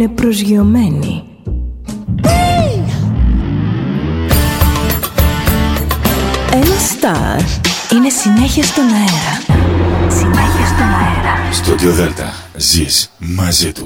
είναι προσγειωμένη. Ένα στάρ είναι συνέχεια στον αέρα. Συνέχεια στον αέρα. Στο Δέλτα ζεις μαζί του.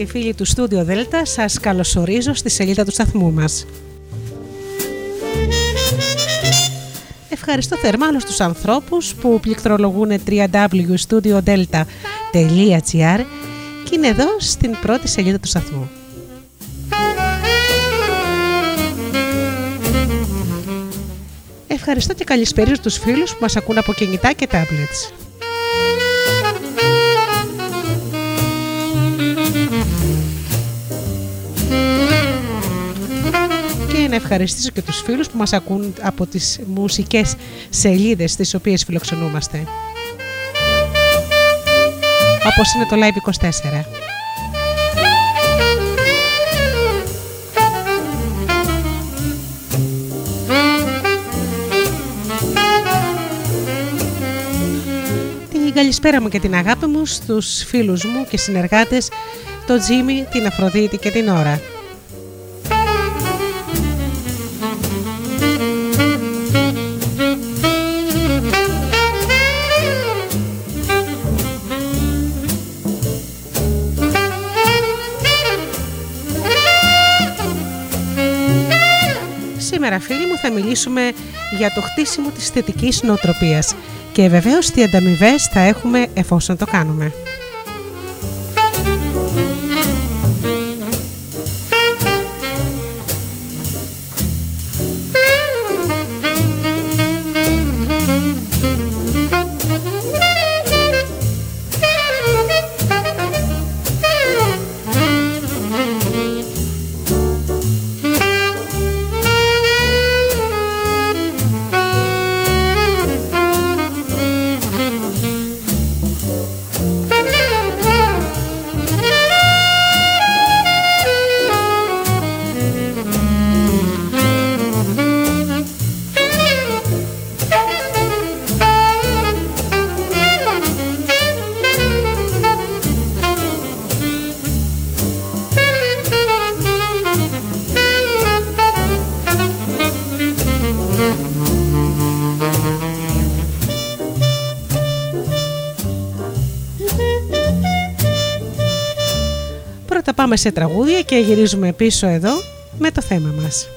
Και φίλοι του Studio Delta σας καλωσορίζω στη σελίδα του σταθμού μας. Ευχαριστώ θερμά όλους τους ανθρώπους που πληκτρολογούν www.studiodelta.gr και είναι εδώ στην πρώτη σελίδα του σταθμού. Ευχαριστώ και καλησπέριζω τους φίλους που μας ακούν από κινητά και tablets. Να ευχαριστήσω και τους φίλους που μας ακούν από τις μουσικές σελίδες τις οποίες φιλοξενούμαστε. Όπως είναι το Live 24. Την καλησπέρα μου και την αγάπη μου στους φίλους μου και συνεργάτες, τον Τζίμι, την Αφροδίτη και την Ωρα. Θα μιλήσουμε για το χτίσιμο της θετικής νοοτροπίας και βεβαίως τι ανταμοιβές θα έχουμε εφόσον το κάνουμε. Πάμε σε τραγούδια και γυρίζουμε πίσω εδώ με το θέμα μας.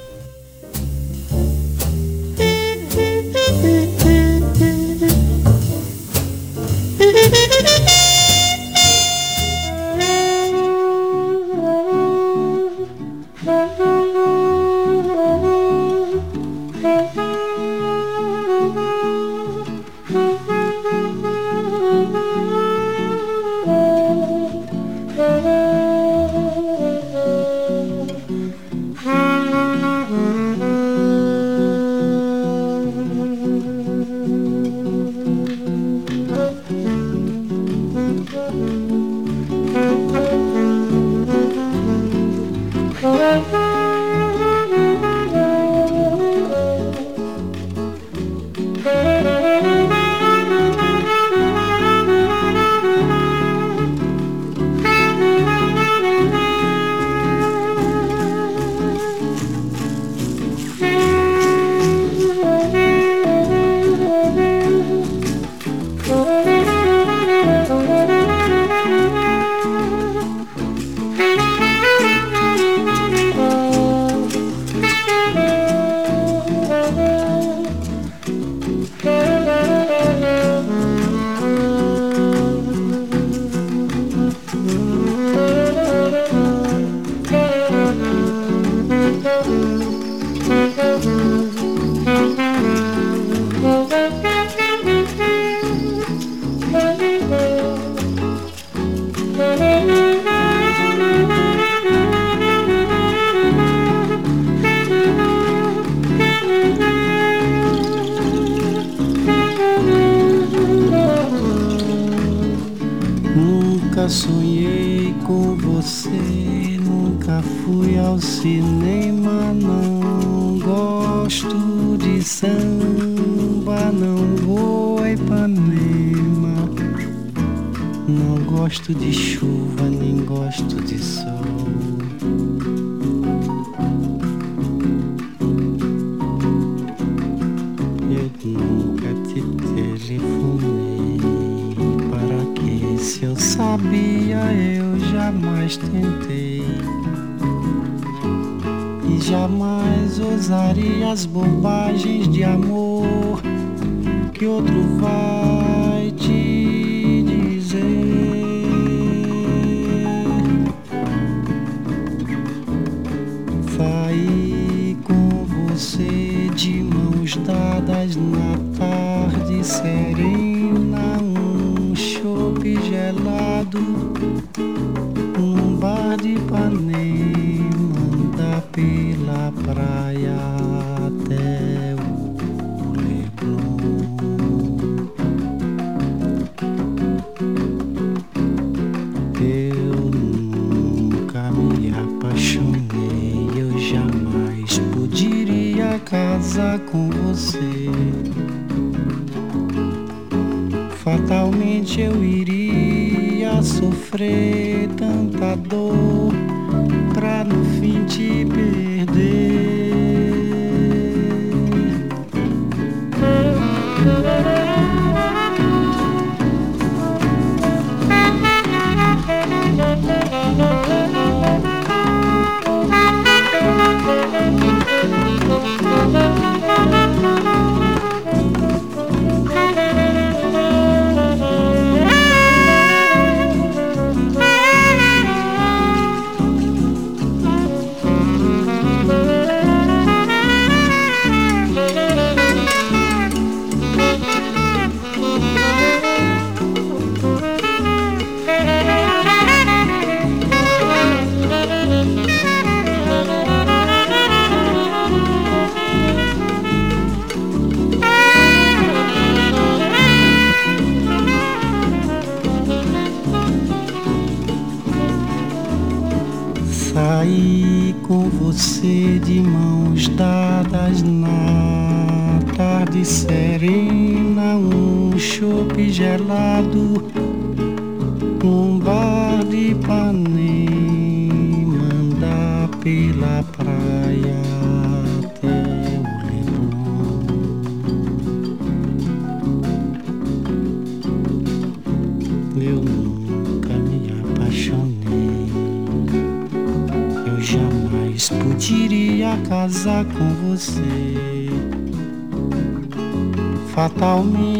Fatalmente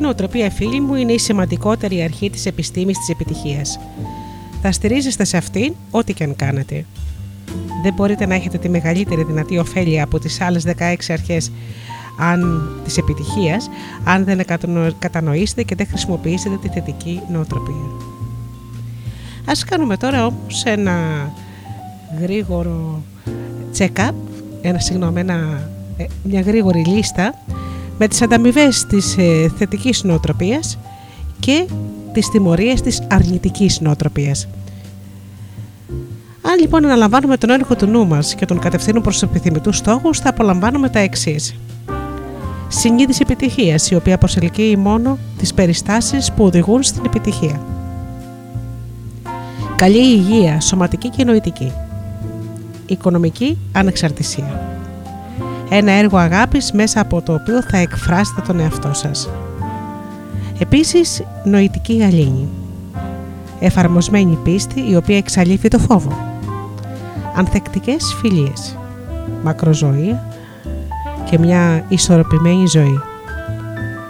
νοοτροπία, φίλοι μου, είναι η σημαντικότερη αρχή της επιστήμης της επιτυχίας. Θα στηρίζεστε σε αυτήν ό,τι και αν κάνετε. Δεν μπορείτε να έχετε τη μεγαλύτερη δυνατή ωφέλεια από τις άλλες 16 αρχές αν, της επιτυχίας αν δεν κατανοήσετε και δεν χρησιμοποιήσετε τη θετική νοοτροπία. Ας κάνουμε τώρα όμως ένα γρήγορο check-up, ένα, συγγνώμη, ένα, ε, μια γρήγορη λίστα με τις ανταμοιβές της ε, θετικής νοοτροπίας και τις τιμωρίες της αρνητικής νοοτροπίας. Αν λοιπόν αναλαμβάνουμε τον έλεγχο του νου μας και τον κατευθύνουμε προς τους επιθυμητούς στόχους, θα απολαμβάνουμε τα εξής. Συνείδηση επιτυχίας, η οποία προσελκύει μόνο τις περιστάσεις που οδηγούν στην επιτυχία. Καλή υγεία, σωματική και νοητική. Οικονομική ανεξαρτησία. Ένα έργο αγάπης μέσα από το οποίο θα εκφράσετε τον εαυτό σας. Επίσης, νοητική γαλήνη. Εφαρμοσμένη πίστη η οποία εξαλείφει το φόβο. Ανθεκτικές φιλίες. Μακροζωία και μια ισορροπημένη ζωή.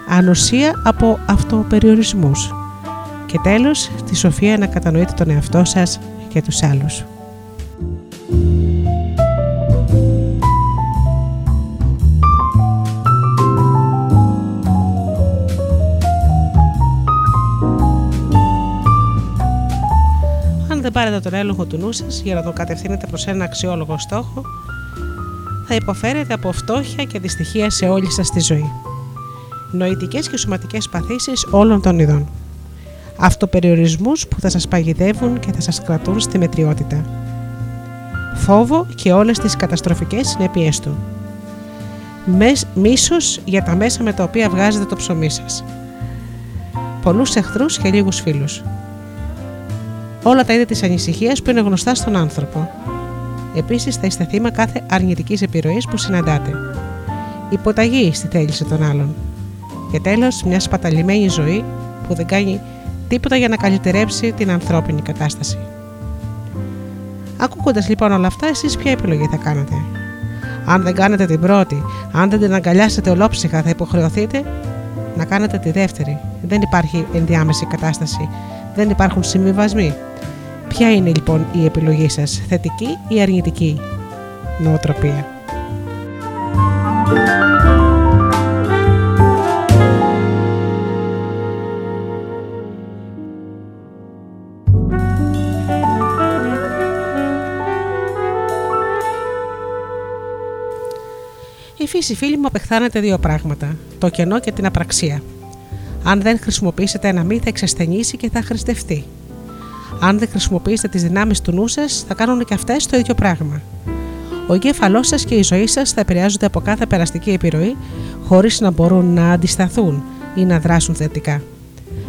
Ανοσία από αυτοπεριορισμούς και τέλος, τη σοφία να κατανοείτε τον εαυτό σας και τους άλλους. Δεν πάρετε τον έλεγχο του νου σας για να τον κατευθύνετε προς ένα αξιόλογο στόχο, θα υποφέρετε από φτώχεια και δυστυχία σε όλη σας τη ζωή. Νοητικές και σωματικές παθήσεις όλων των ειδών αυτοπεριορισμούς που θα σας παγιδεύουν και θα σας κρατούν στη μετριότητα. Φόβο και όλες τις καταστροφικές συνέπειές του. Μίσος για τα μέσα με τα οποία βγάζετε το ψωμί σας. Πολλούς εχθρούς και λίγους φίλους. Όλα τα είδη της ανησυχίας που είναι γνωστά στον άνθρωπο. Επίσης θα είστε θύμα κάθε αρνητικής επιρροής που συναντάτε. Υποταγή στη θέληση των άλλων. Και τέλος μια σπαταλημένη ζωή που δεν κάνει τίποτα για να καλυτερέψει την ανθρώπινη κατάσταση. Ακούγοντας λοιπόν όλα αυτά, εσείς ποια επιλογή θα κάνετε; Αν δεν κάνετε την πρώτη, αν δεν την αγκαλιάσετε ολόψυχα, θα υποχρεωθείτε να κάνετε τη δεύτερη. Δεν υπάρχει ενδιάμεση κατάσταση. Δεν υπάρχουν συμβιβασμοί. Ποια είναι λοιπόν η επιλογή σας, θετική ή αρνητική νοοτροπία; Η φύση, φίλοι μου, απεχθάνεται δύο πράγματα: το κενό και την απραξία. Αν δεν χρησιμοποιήσετε ένα μη, θα εξασθενήσει και θα χρηστευτεί. Αν δεν χρησιμοποιήσετε τις δυνάμεις του νου σας, θα κάνουν και αυτές το ίδιο πράγμα. Ο εγκέφαλός σας και η ζωή σας θα επηρεάζονται από κάθε περαστική επιρροή, χωρίς να μπορούν να αντισταθούν ή να δράσουν θετικά.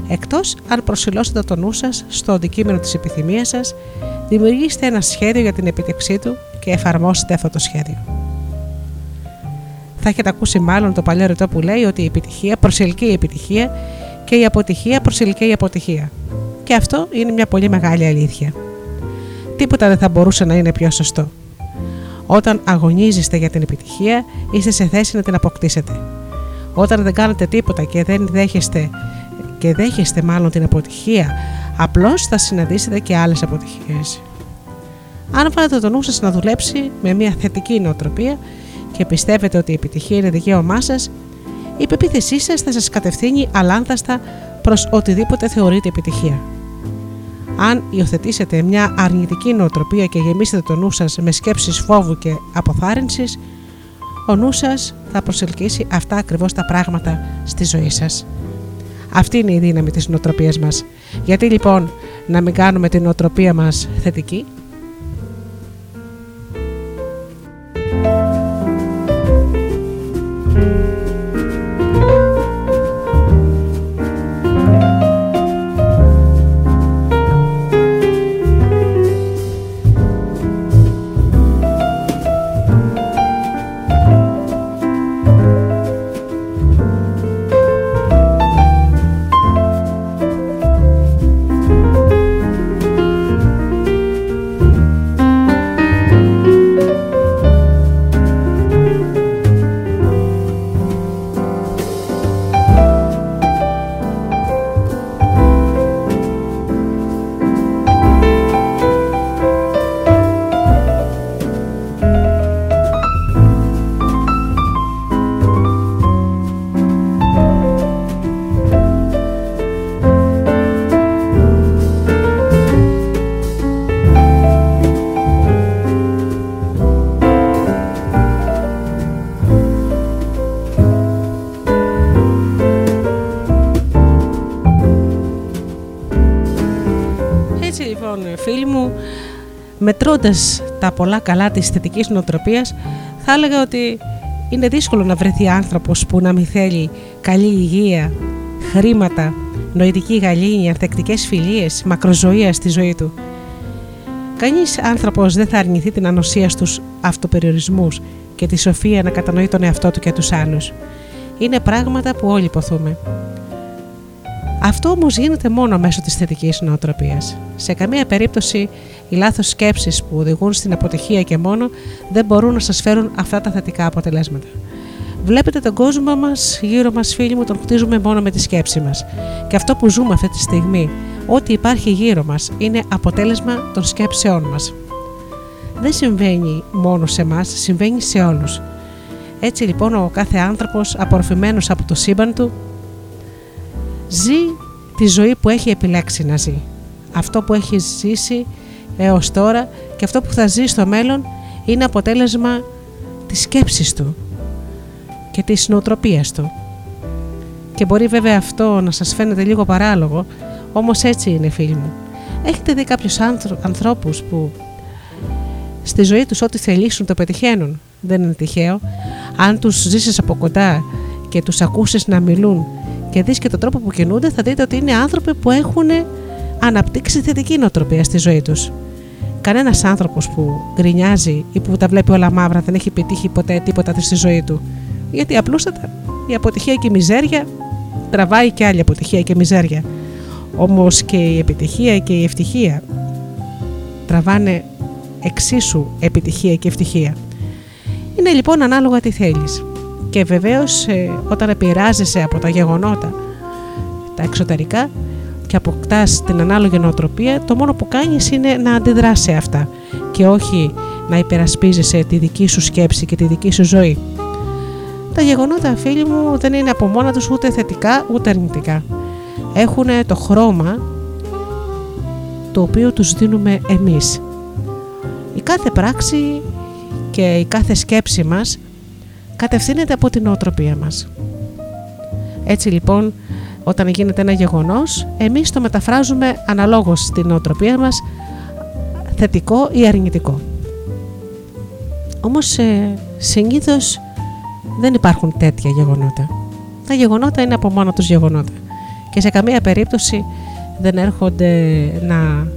Εκτός αν προσιλώσετε το νου σας στο αντικείμενο της επιθυμίας σας, δημιουργήστε ένα σχέδιο για την επιτευξή του και εφαρμόσετε αυτό το σχέδιο. Θα έχετε ακούσει μάλλον το παλιό ρητό που λέει ότι η επιτυχία προσελκύει επιτυχία και η αποτυχία προσελκύει αποτυχία. Και αυτό είναι μια πολύ μεγάλη αλήθεια. Τίποτα δεν θα μπορούσε να είναι πιο σωστό. Όταν αγωνίζεστε για την επιτυχία, είστε σε θέση να την αποκτήσετε. Όταν δεν κάνετε τίποτα και δεν δέχεστε και δέχεστε μάλλον την αποτυχία, απλώς θα συναντήσετε και άλλες αποτυχίες. Αν βάλετε το νου σας να δουλέψει με μια θετική νοοτροπία, και πιστεύετε ότι η επιτυχία είναι δικαίωμά σας, η πεποίθησή σας θα σας κατευθύνει αλάνθαστα προς οτιδήποτε θεωρείτε επιτυχία. Αν υιοθετήσετε μια αρνητική νοοτροπία και γεμίσετε το νου σας με σκέψεις φόβου και αποθάρρυνσης, ο νου σας θα προσελκύσει αυτά ακριβώς τα πράγματα στη ζωή σας. Αυτή είναι η δύναμη της νοοτροπίας μας. Γιατί λοιπόν να μην κάνουμε την νοοτροπία μας θετική; Φίλοι μου, μετρώντας τα πολλά καλά της θετικής νοοτροπίας, θα έλεγα ότι είναι δύσκολο να βρεθεί άνθρωπος που να μην θέλει καλή υγεία, χρήματα, νοητική γαλήνη, ανθεκτικές φιλίες, μακροζωία στη ζωή του. Κανείς άνθρωπος δεν θα αρνηθεί την ανοσία στους αυτοπεριορισμούς και τη σοφία να κατανοεί τον εαυτό του και τους άλλους. Είναι πράγματα που όλοι ποθούμε. Αυτό όμως γίνεται μόνο μέσω της θετικής νοοτροπίας. Σε καμία περίπτωση οι λάθος σκέψεις που οδηγούν στην αποτυχία και μόνο δεν μπορούν να σας φέρουν αυτά τα θετικά αποτελέσματα. Βλέπετε τον κόσμο μας γύρω μας φίλοι μου τον χτίζουμε μόνο με τη σκέψη μας. Και αυτό που ζούμε αυτή τη στιγμή, ό,τι υπάρχει γύρω μας είναι αποτέλεσμα των σκέψεών μας. Δεν συμβαίνει μόνο σε εμάς, συμβαίνει σε όλους. Έτσι λοιπόν ο κάθε άνθρωπος απορροφημένος από το σύμπαν του ζει τη ζωή που έχει επιλέξει να ζει. Αυτό που έχει ζήσει έως τώρα και αυτό που θα ζει στο μέλλον είναι αποτέλεσμα της σκέψης του και της νοοτροπίας του. Και μπορεί βέβαια αυτό να σας φαίνεται λίγο παράλογο, όμως έτσι είναι φίλοι μου. Έχετε δει κάποιους ανθρώπους που στη ζωή τους ό,τι θελήσουν το πετυχαίνουν. Δεν είναι τυχαίο. Αν τους ζήσεις από κοντά και τους ακούσεις να μιλούν και δεις και τον τρόπο που κινούνται θα δείτε ότι είναι άνθρωποι που έχουν αναπτύξει θετική νοοτροπία στη ζωή τους. Κανένας άνθρωπος που γκρινιάζει ή που τα βλέπει όλα μαύρα δεν έχει πετύχει ποτέ τίποτα στη ζωή του. Γιατί απλούστατα η αποτυχία και η μιζέρια τραβάει και άλλη αποτυχία και μιζέρια. Όμως και η επιτυχία και η ευτυχία τραβάνε εξίσου επιτυχία και ευτυχία. Είναι λοιπόν ανάλογα τι θέλεις. Και βεβαίως ε, όταν επηρεάζεσαι από τα γεγονότα τα εξωτερικά και αποκτάς την ανάλογη νοοτροπία, το μόνο που κάνεις είναι να αντιδράσει σε αυτά και όχι να υπερασπίζεσαι τη δική σου σκέψη και τη δική σου ζωή. Τα γεγονότα, φίλοι μου, δεν είναι από μόνα τους ούτε θετικά ούτε αρνητικά. Έχουν το χρώμα το οποίο τους δίνουμε εμείς. Η κάθε πράξη και η κάθε σκέψη μας κατευθύνεται από την νοοτροπία μας. Έτσι λοιπόν όταν γίνεται ένα γεγονός, εμείς το μεταφράζουμε αναλόγως στην νοοτροπία μας θετικό ή αρνητικό. Όμως ε, συνήθως δεν υπάρχουν τέτοια γεγονότα. Τα γεγονότα είναι από μόνο τους γεγονότα και σε καμία περίπτωση δεν έρχονται να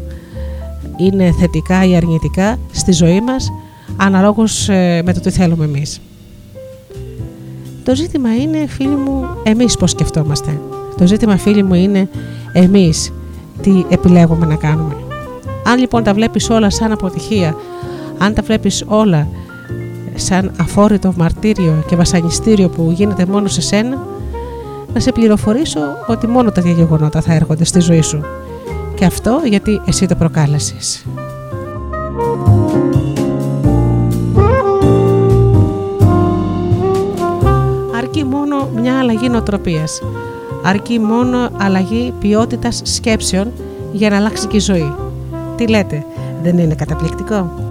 είναι θετικά ή αρνητικά στη ζωή μας αναλόγως ε, με το τι θέλουμε εμείς. Το ζήτημα είναι, φίλοι μου, εμείς πώς σκεφτόμαστε. Το ζήτημα φίλοι μου είναι εμείς τι επιλέγουμε να κάνουμε. Αν λοιπόν τα βλέπεις όλα σαν αποτυχία, αν τα βλέπεις όλα σαν αφόρητο μαρτύριο και βασανιστήριο που γίνεται μόνο σε σένα, να σε πληροφορήσω ότι μόνο τα γεγονότα θα έρχονται στη ζωή σου. Και αυτό γιατί εσύ το προκάλεσες. Μια αλλαγή νοοτροπίας αρκεί μόνο αλλαγή ποιότητας σκέψεων για να αλλάξει και η ζωή. Τι λέτε, δεν είναι καταπληκτικό;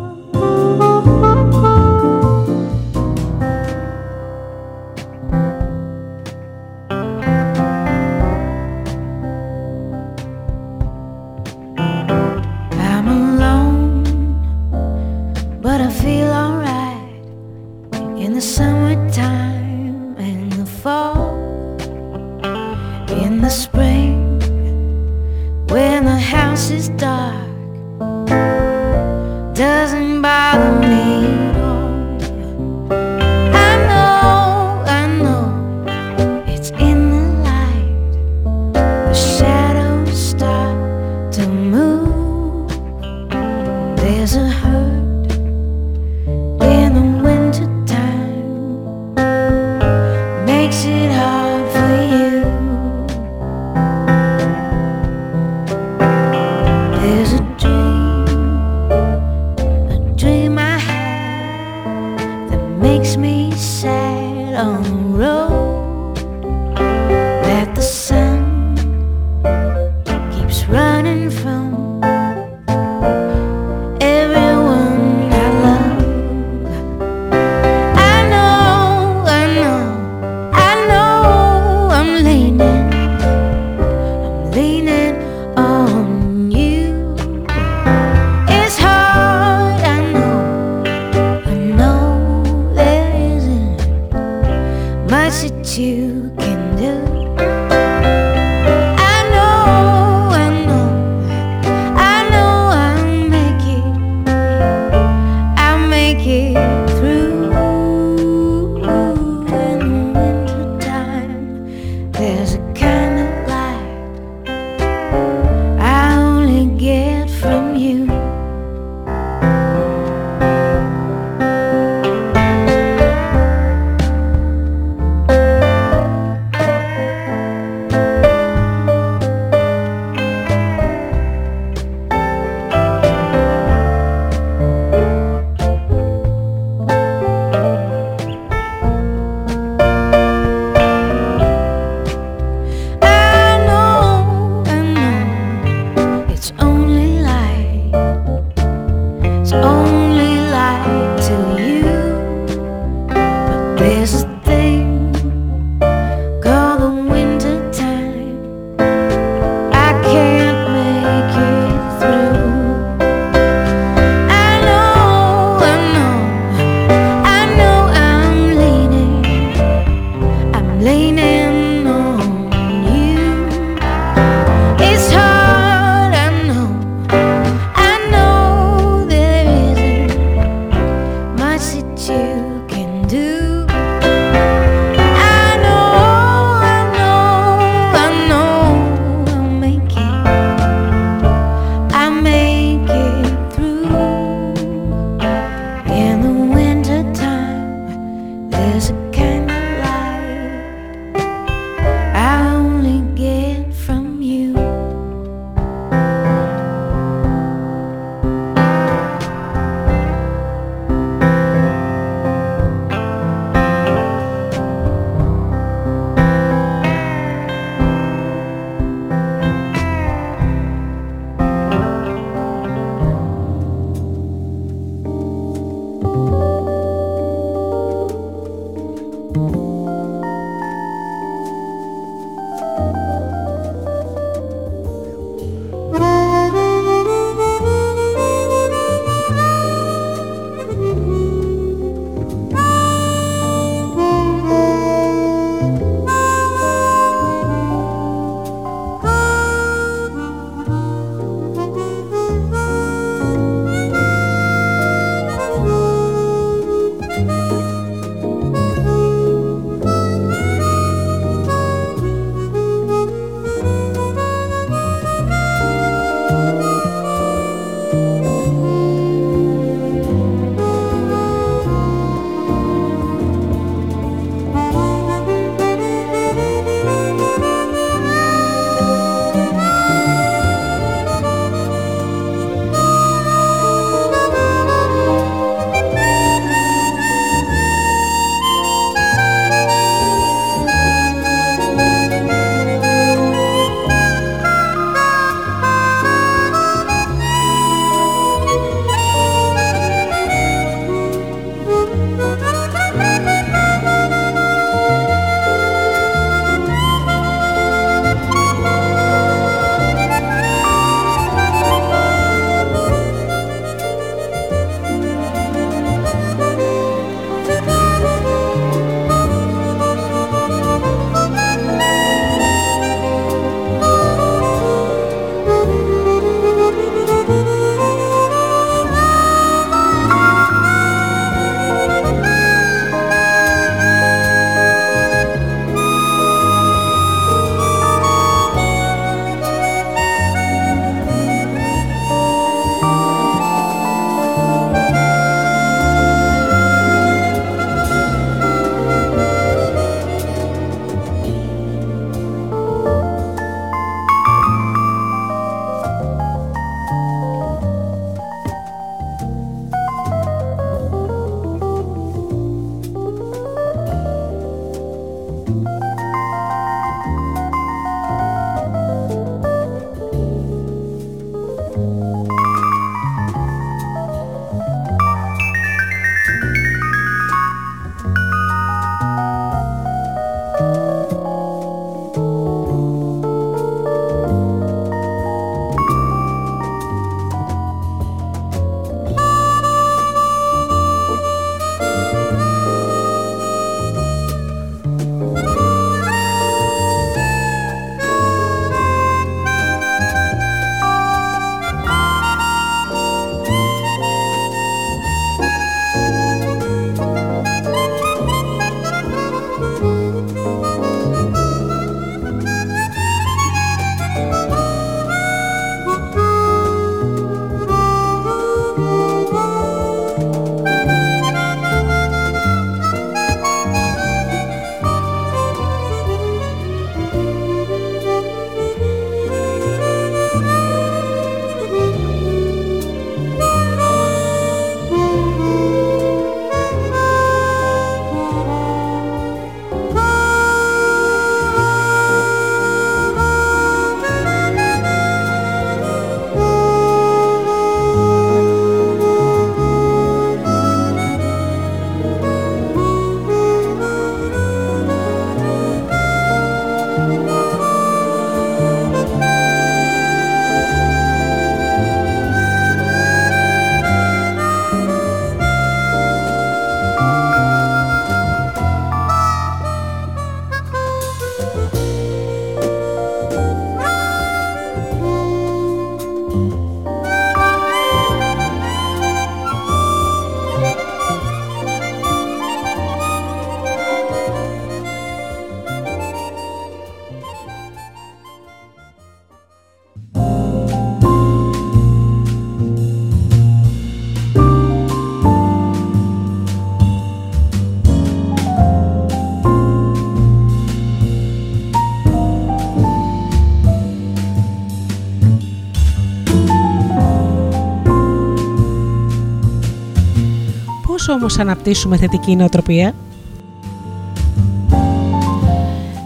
Όμως αναπτύσσουμε θετική νοοτροπία.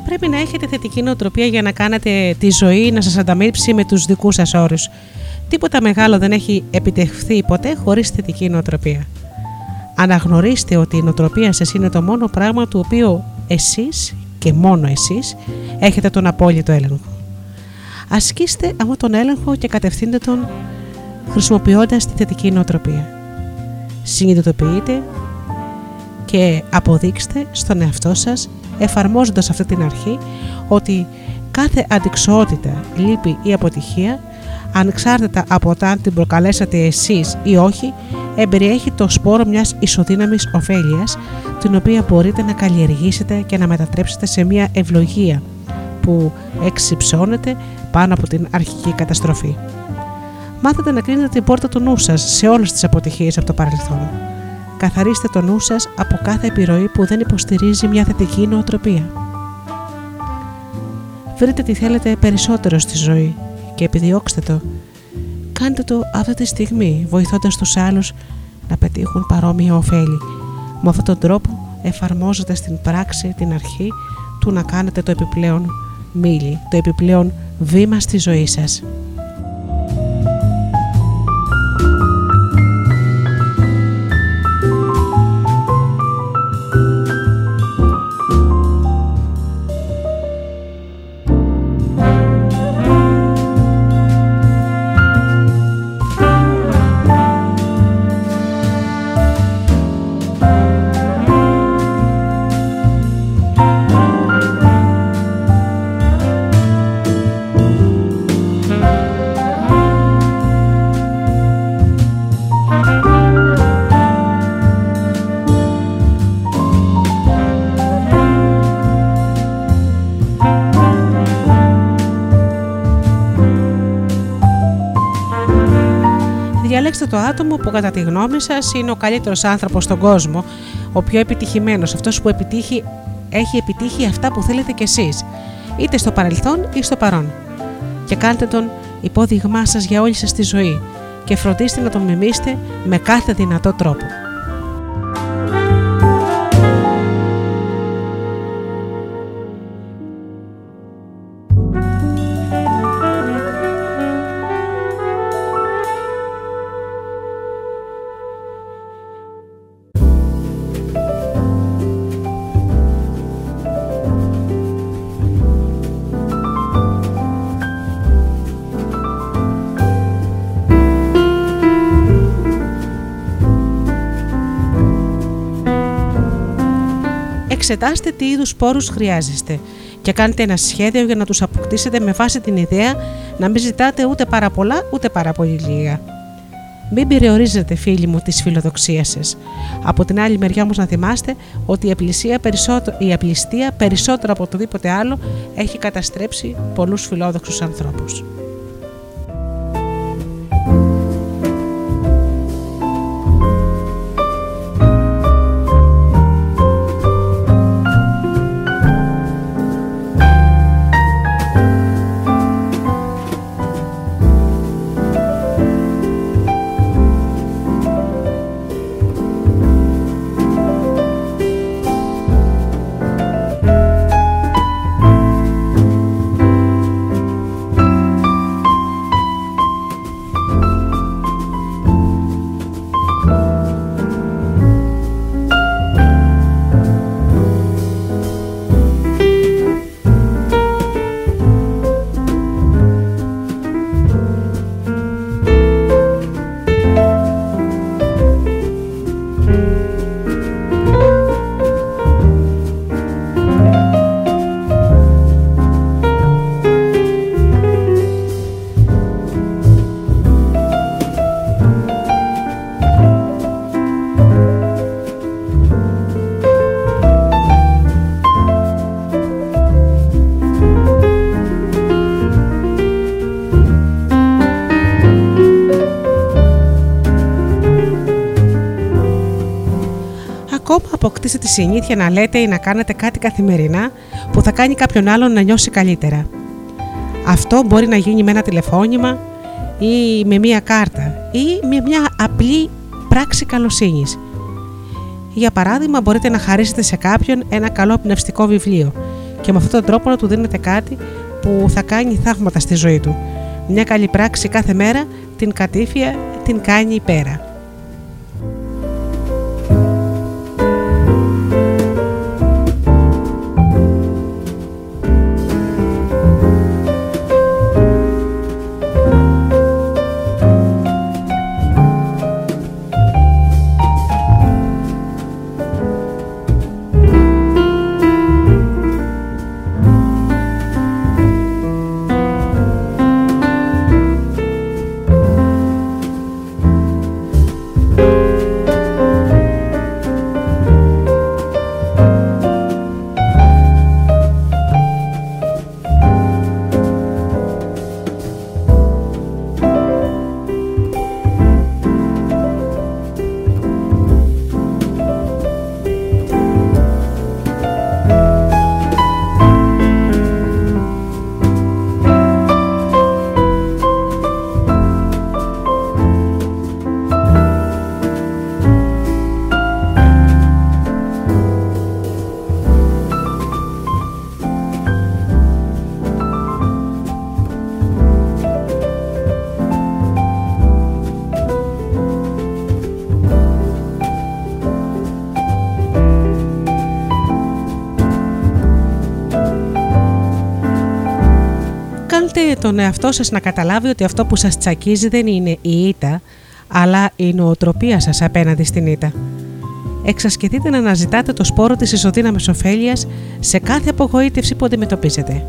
Πρέπει να έχετε θετική νοοτροπία για να κάνετε τη ζωή να σας ανταμείψει με τους δικούς σας όρους. Τίποτα μεγάλο δεν έχει επιτευχθεί ποτέ χωρίς θετική νοοτροπία. Αναγνωρίστε ότι η νοοτροπία σας είναι το μόνο πράγμα του οποίου εσείς και μόνο εσείς έχετε τον απόλυτο έλεγχο. Ασκήστε αυτόν τον έλεγχο και κατευθύντε τον χρησιμοποιώντας τη θετική νοοτροπία συνειδητοποιείτε και αποδείξτε στον εαυτό σας εφαρμόζοντας αυτή την αρχή ότι κάθε αντικσότητα, λύπη ή αποτυχία ανεξάρτητα από το αν την προκαλέσατε εσείς ή όχι εμπεριέχει το σπόρο μιας ισοδύναμης ωφέλειας την οποία μπορείτε να καλλιεργήσετε και να μετατρέψετε σε μια ευλογία που εξυψώνεται πάνω από την αρχική καταστροφή μάθετε να κλείνετε την πόρτα του νου σας σε όλες τις αποτυχίες από το παρελθόν. Καθαρίστε το νου σας από κάθε επιρροή που δεν υποστηρίζει μια θετική νοοτροπία. Βρείτε τι θέλετε περισσότερο στη ζωή και επιδιώξτε το. Κάντε το αυτή τη στιγμή, βοηθώντας τους άλλους να πετύχουν παρόμοια ωφέλη. Με αυτόν τον τρόπο εφαρμόζετε στην πράξη την αρχή του να κάνετε το επιπλέον μίλη, το επιπλέον βήμα στη ζωή σας. Το άτομο που κατά τη γνώμη σας είναι ο καλύτερος άνθρωπος στον κόσμο, ο πιο επιτυχημένος, αυτός που επιτύχει, έχει επιτύχει αυτά που θέλετε κι εσείς, είτε στο παρελθόν ή στο παρόν. Και κάντε τον υπόδειγμά σας για όλη σας τη ζωή και φροντίστε να τον μιμήσετε με κάθε δυνατό τρόπο. Εξετάστε τι είδους σπόρους χρειάζεστε και κάντε ένα σχέδιο για να τους αποκτήσετε με βάση την ιδέα να μην ζητάτε ούτε πάρα πολλά ούτε πάρα πολύ λίγα. Μην περιορίζετε, φίλοι μου, τη φιλοδοξία σας. Από την άλλη μεριά όμως να θυμάστε ότι η, απληστία περισσότερο, η απληστία περισσότερο από οτιδήποτε άλλο έχει καταστρέψει πολλούς φιλόδοξους ανθρώπους. Συνήθεια να λέτε ή να κάνετε κάτι καθημερινά που θα κάνει κάποιον άλλον να νιώσει καλύτερα. Αυτό μπορεί να γίνει με ένα τηλεφώνημα ή με μία κάρτα ή με μια απλή πράξη καλοσύνης. Για παράδειγμα, μπορείτε να χαρίσετε σε κάποιον ένα καλό πνευστικό βιβλίο και με αυτόν τον τρόπο να του δίνετε κάτι που θα κάνει θαύματα στη ζωή του. Μια καλή πράξη κάθε μέρα την κατήφια την κάνει πέρα. Τον εαυτό σας να καταλάβει ότι αυτό που σας τσακίζει δεν είναι η ήττα, αλλά η νοοτροπία σας απέναντι στην ήττα. Εξασκηθείτε να αναζητάτε το σπόρο της ισοδύναμης ωφέλειας σε κάθε απογοήτευση που αντιμετωπίζετε.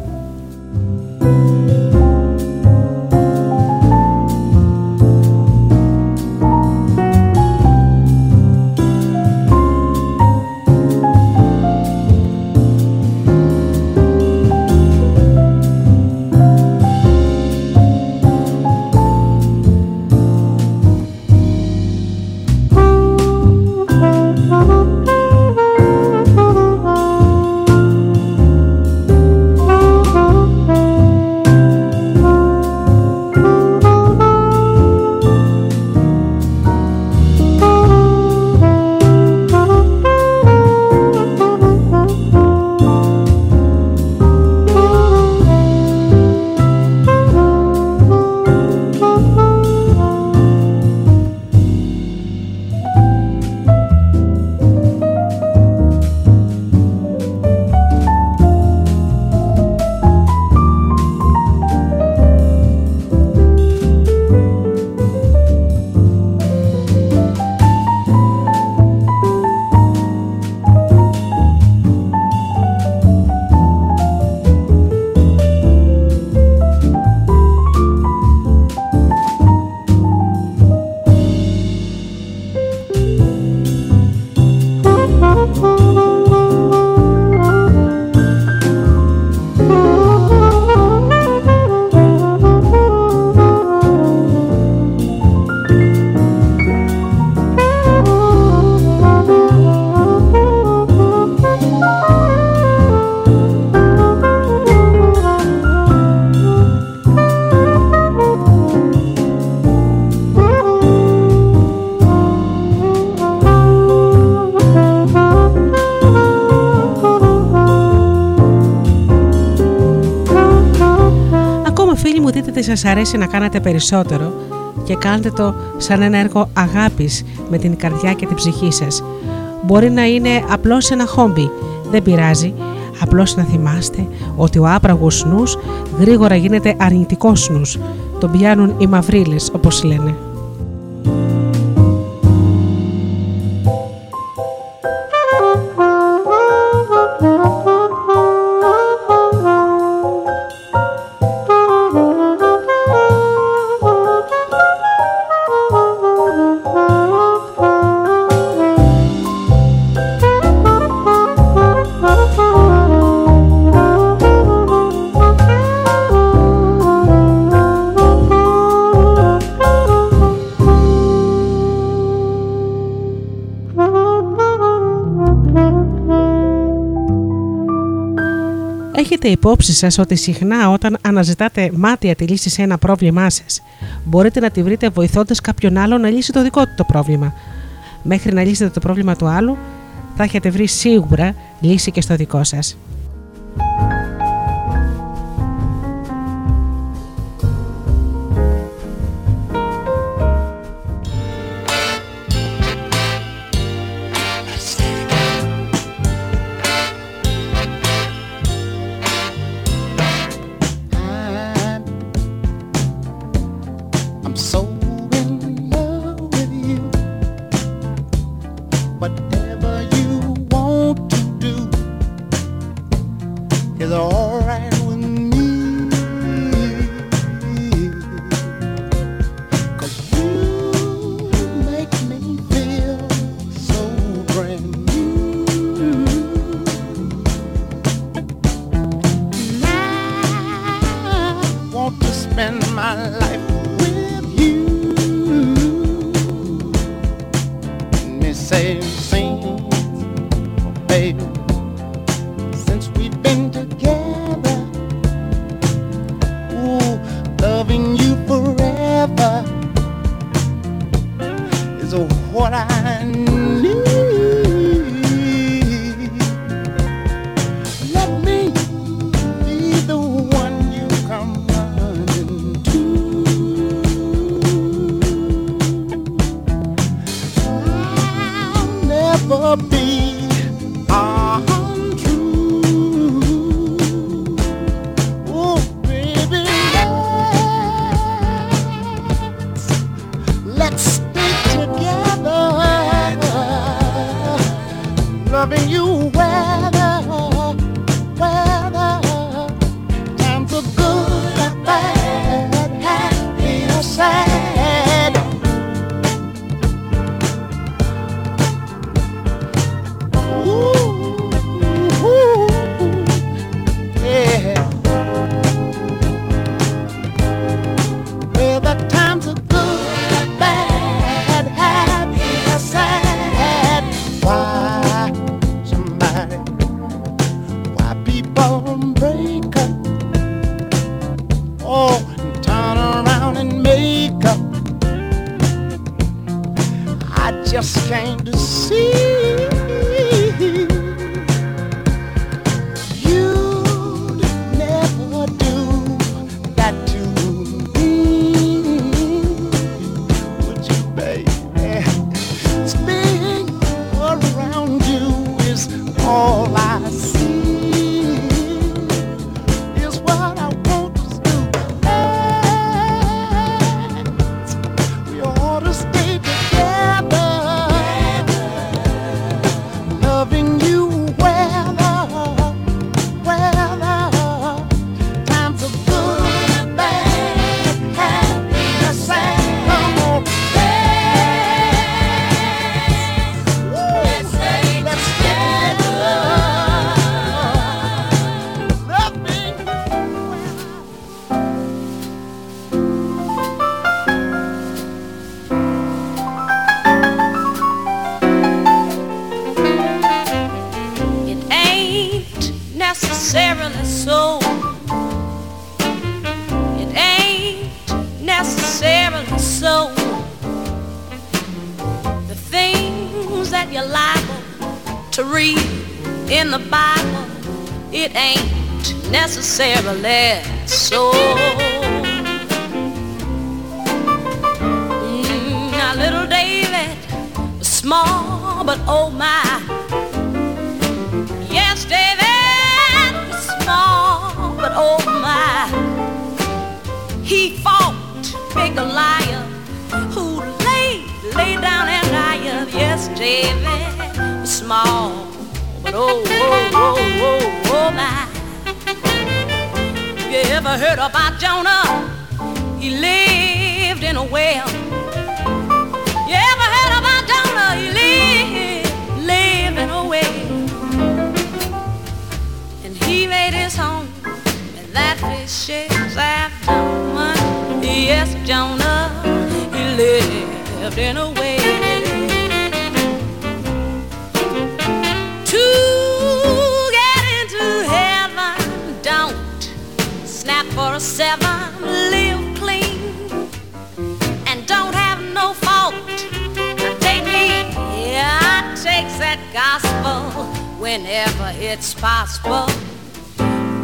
Σας αρέσει να κάνετε περισσότερο και κάντε το σαν ένα έργο αγάπης με την καρδιά και την ψυχή σας. Μπορεί να είναι απλώς ένα χόμπι, δεν πειράζει, απλώς να θυμάστε ότι ο άπραγος νους γρήγορα γίνεται αρνητικός νους. Τον πιάνουν οι μαυρίλες όπως λένε. λάβετε υπόψη σας ότι συχνά όταν αναζητάτε μάτια τη λύση σε ένα πρόβλημά σας μπορείτε να τη βρείτε βοηθώντας κάποιον άλλο να λύσει το δικό του το πρόβλημα. Μέχρι να λύσετε το πρόβλημα του άλλου, θα έχετε βρει σίγουρα λύση και στο δικό σας. I traveler have been away. To get into heaven, don't snap for a seven, live clean, and don't have no fault. Now take me, yeah, I take that gospel whenever it's possible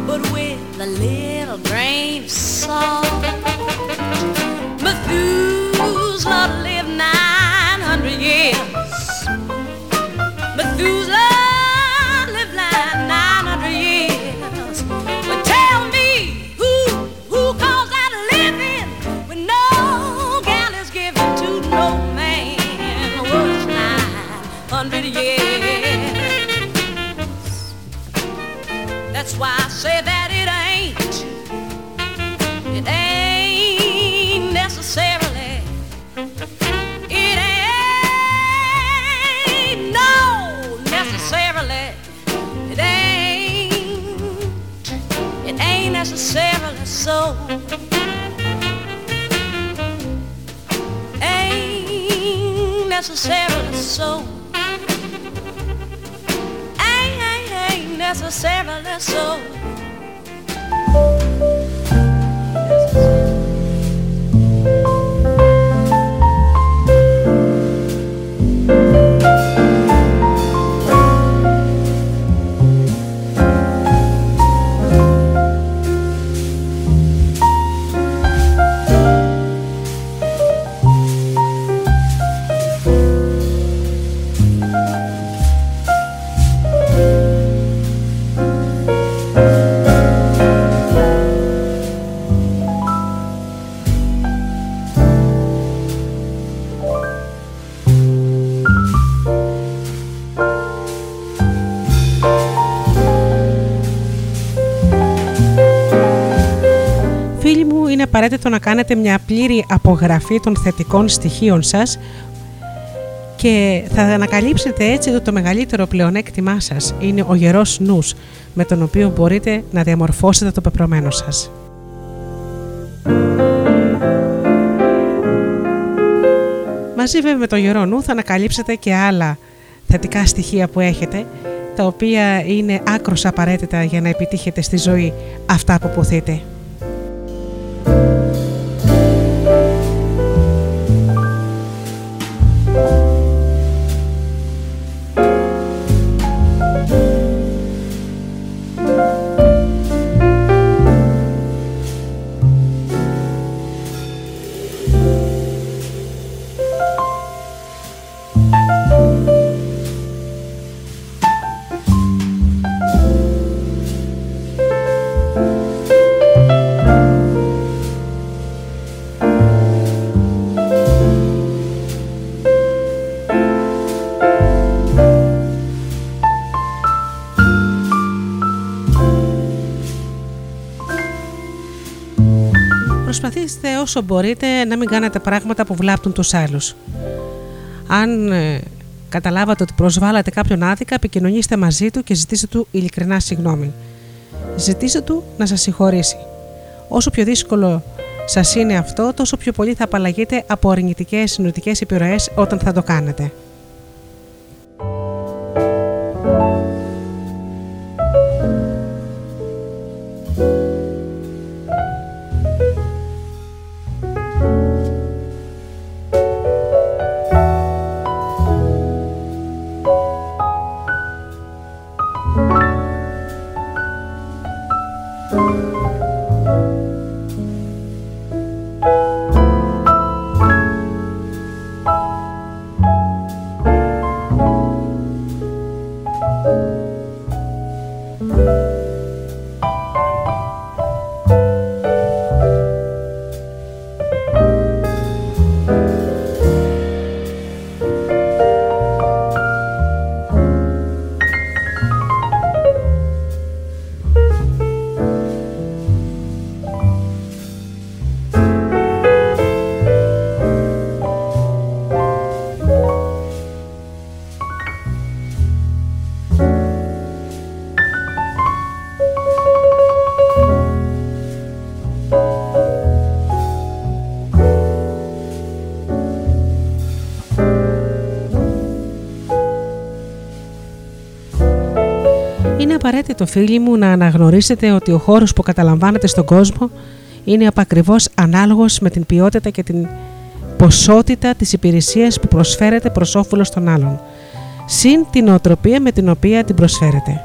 but with a little grain of salt. Methuselah 900 years. Methuselah necessarily so. Ain't necessarily so. Ain't necessarily so. Απαραίτητο να κάνετε μια πλήρη απογραφή των θετικών στοιχείων σας και θα ανακαλύψετε έτσι ότι το μεγαλύτερο πλεονέκτημά σας είναι ο γερός νους με τον οποίο μπορείτε να διαμορφώσετε το πεπρωμένο σας. Μαζί βέβαια με το γερό νου θα ανακαλύψετε και άλλα θετικά στοιχεία που έχετε τα οποία είναι άκρος απαραίτητα για να επιτύχετε στη ζωή αυτά που ποθείτε. Όσο μπορείτε να μην κάνετε πράγματα που βλάπτουν τους άλλους. Αν ε, καταλάβατε ότι προσβάλλατε κάποιον άδικα, επικοινωνήστε μαζί του και ζητήστε του ειλικρινά συγγνώμη. Ζητήστε του να σας συγχωρήσει. Όσο πιο δύσκολο σας είναι αυτό, τόσο πιο πολύ θα απαλλαγείτε από αρνητικές συνοτικές επιρροές όταν θα το κάνετε. Απαραίτητο φίλοι μου να αναγνωρίσετε ότι ο χώρος που καταλαμβάνετε στον κόσμο είναι απακριβώς ανάλογος με την ποιότητα και την ποσότητα της υπηρεσίας που προσφέρετε προς όφελος των άλλων. συν την οτροπία με την οποία την προσφέρετε.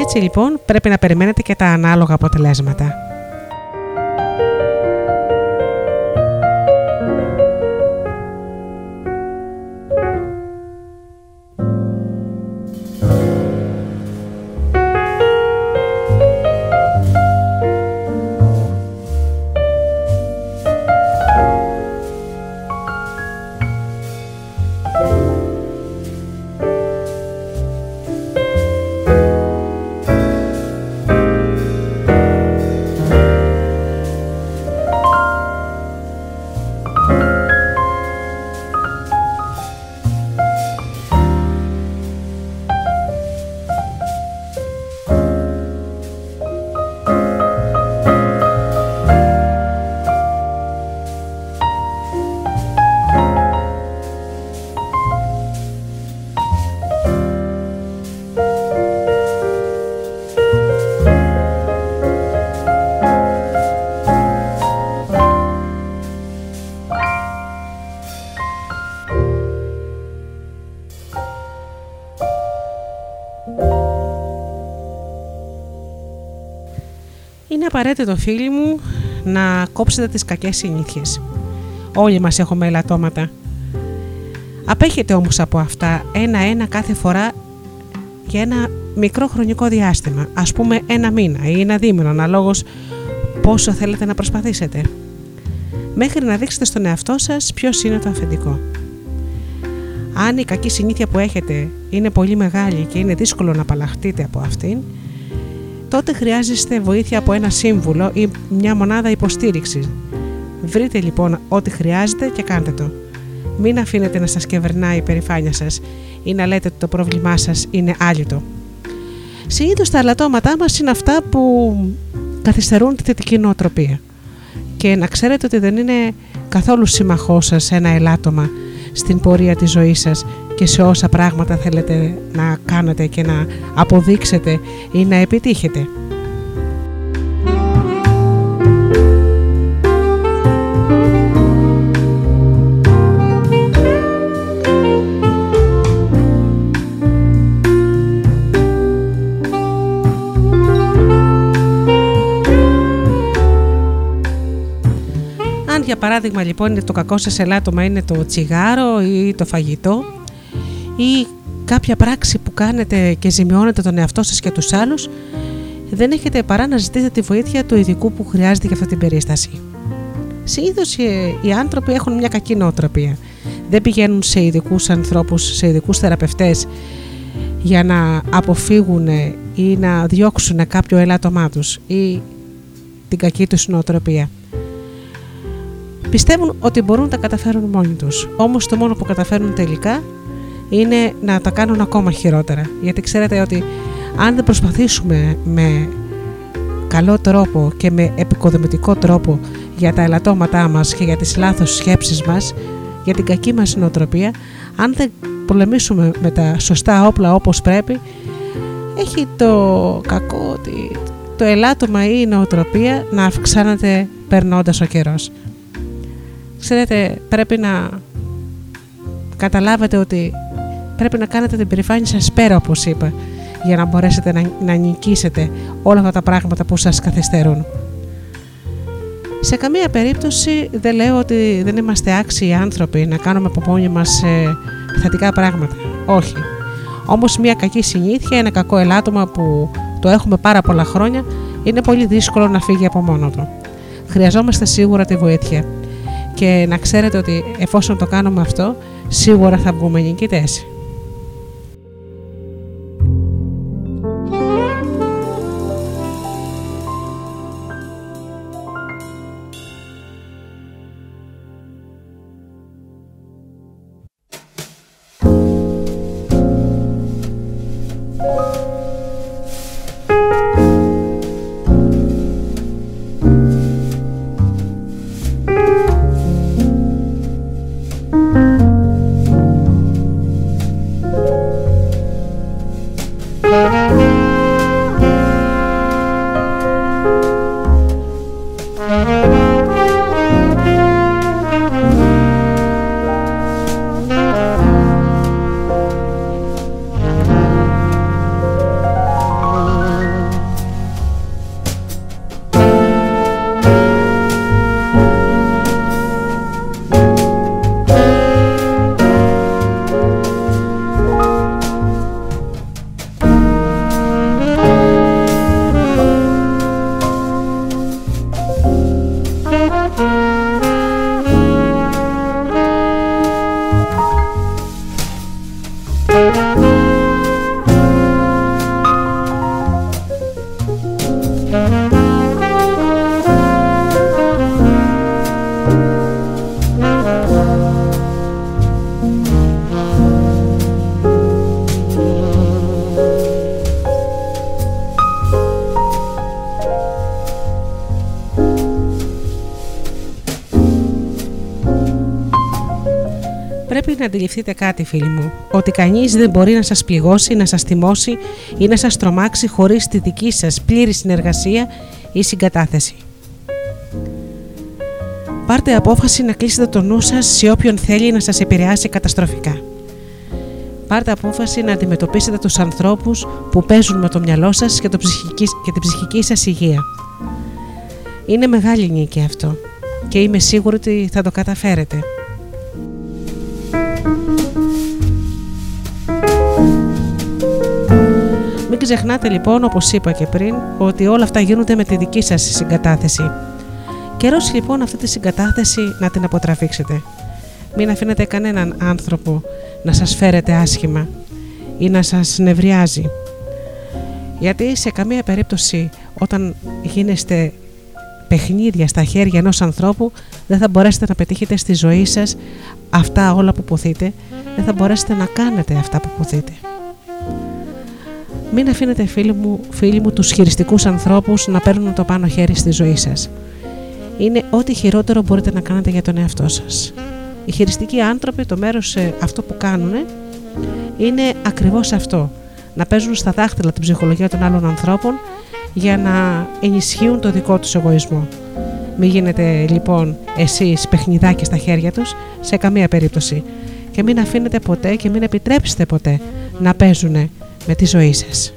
Έτσι λοιπόν πρέπει να περιμένετε και τα ανάλογα αποτελέσματα. Είναι απαραίτητο φίλοι μου να κόψετε τις κακές συνήθειες. Όλοι μας έχουμε ελαττώματα. Απέχετε όμως από αυτά ένα-ένα κάθε φορά για ένα μικρό χρονικό διάστημα, ας πούμε ένα μήνα ή ένα δίμηνο, αναλόγως πόσο θέλετε να προσπαθήσετε. Μέχρι να δείξετε στον εαυτό σας ποιος είναι το αφεντικό. Αν η κακή συνήθεια που έχετε είναι πολύ μεγάλη και είναι δύσκολο να απαλλαχτείτε από αυτήν, τότε χρειάζεστε βοήθεια από ένα σύμβουλο ή μια μονάδα υποστήριξη. Βρείτε λοιπόν ό,τι χρειάζεται και κάντε το. Μην αφήνετε να σας κεβερνάει η περηφάνεια σας ή να λέτε ότι το πρόβλημά σας είναι άλυτο. Συνήθως τα αλατώματά μας είναι αυτά που καθυστερούν τη θετική νοοτροπία. Και να ξέρετε ότι δεν είναι καθόλου σύμμαχό σας ένα ελάττωμα στην πορεία της ζωής σας και σε όσα πράγματα θέλετε να κάνετε και να αποδείξετε ή να επιτύχετε. Παράδειγμα λοιπόν είναι το κακό σας ελάττωμα είναι το τσιγάρο ή το φαγητό ή κάποια πράξη που κάνετε και ζημιώνετε τον εαυτό σας και τους άλλους, δεν έχετε παρά να ζητήσετε τη βοήθεια του ειδικού που χρειάζεται για αυτή την περίσταση. Συνήθως οι άνθρωποι έχουν μια κακή νοοτροπία. Δεν πηγαίνουν σε ειδικούς ανθρώπους, σε ειδικούς θεραπευτές για να αποφύγουν ή να διώξουν κάποιο ελάττωμά τους ή την κακή τους νοοτροπία. Πιστεύουν ότι μπορούν να τα καταφέρουν μόνοι τους. Όμως το μόνο που καταφέρουν τελικά είναι να τα κάνουν ακόμα χειρότερα. Γιατί ξέρετε ότι αν δεν προσπαθήσουμε με καλό τρόπο και με επικοδομητικό τρόπο για τα ελαττώματά μας και για τις λάθος σκέψεις μας, για την κακή μας νοοτροπία, αν δεν πολεμήσουμε με τα σωστά όπλα όπως πρέπει, έχει το κακό ότι το ελάττωμα ή η νοοτροπία να αυξάνεται περνώντας ο καιρός. Ξέρετε, πρέπει να καταλάβετε ότι πρέπει να κάνετε την περηφάνεια σας πέρα όπως είπα για να μπορέσετε να, να νικήσετε όλα αυτά τα πράγματα που σας καθυστερούν. Σε καμία περίπτωση δεν λέω ότι δεν είμαστε άξιοι άνθρωποι να κάνουμε από μόνοι μας ε, θετικά πράγματα. Όχι. Όμως μια κακή συνήθεια, ένα κακό ελάττωμα που το έχουμε πάρα πολλά χρόνια είναι πολύ δύσκολο να φύγει από μόνο του. Χρειαζόμαστε σίγουρα τη βοήθεια και να ξέρετε ότι εφόσον το κάνουμε αυτό σίγουρα θα βγούμε νικητές. Αντιληφθείτε κάτι φίλοι μου, ότι κανείς δεν μπορεί να σας πληγώσει, να σας θυμώσει ή να σας τρομάξει χωρίς τη δική σας πλήρη συνεργασία ή συγκατάθεση. Πάρτε απόφαση να κλείσετε το νου σας σε όποιον θέλει να σας επηρεάσει καταστροφικά. Πάρτε απόφαση να αντιμετωπίσετε τους ανθρώπους που παίζουν με το μυαλό σας και, το ψυχική, και την ψυχική σας υγεία. Είναι μεγάλη νίκη αυτό και είμαι σίγουρη ότι θα το καταφέρετε. Μην ξεχνάτε λοιπόν, όπως είπα και πριν, ότι όλα αυτά γίνονται με τη δική σας συγκατάθεση. Καιρός λοιπόν αυτή τη συγκατάθεση να την αποτραβήξετε. Μην αφήνετε κανέναν άνθρωπο να σας φέρετε άσχημα ή να σας νευριάζει. Γιατί σε καμία περίπτωση όταν γίνεστε παιχνίδια στα χέρια ενός ανθρώπου δεν θα μπορέσετε να πετύχετε στη ζωή σας αυτά όλα που ποθείτε, δεν θα μπορέσετε να κάνετε αυτά που ποθείτε. Μην αφήνετε φίλοι μου, φίλοι μου τους χειριστικούς ανθρώπους να παίρνουν το πάνω χέρι στη ζωή σας. Είναι ό,τι χειρότερο μπορείτε να κάνετε για τον εαυτό σας. Οι χειριστικοί άνθρωποι το μέρος ε, αυτό που κάνουν είναι ακριβώς αυτό. Να παίζουν στα δάχτυλα την ψυχολογία των άλλων ανθρώπων για να ενισχύουν το δικό τους εγωισμό. Μην γίνετε λοιπόν εσείς παιχνιδάκια στα χέρια τους σε καμία περίπτωση και μην αφήνετε ποτέ και μην επιτρέψετε ποτέ να παίζουν με τη ζωή σας.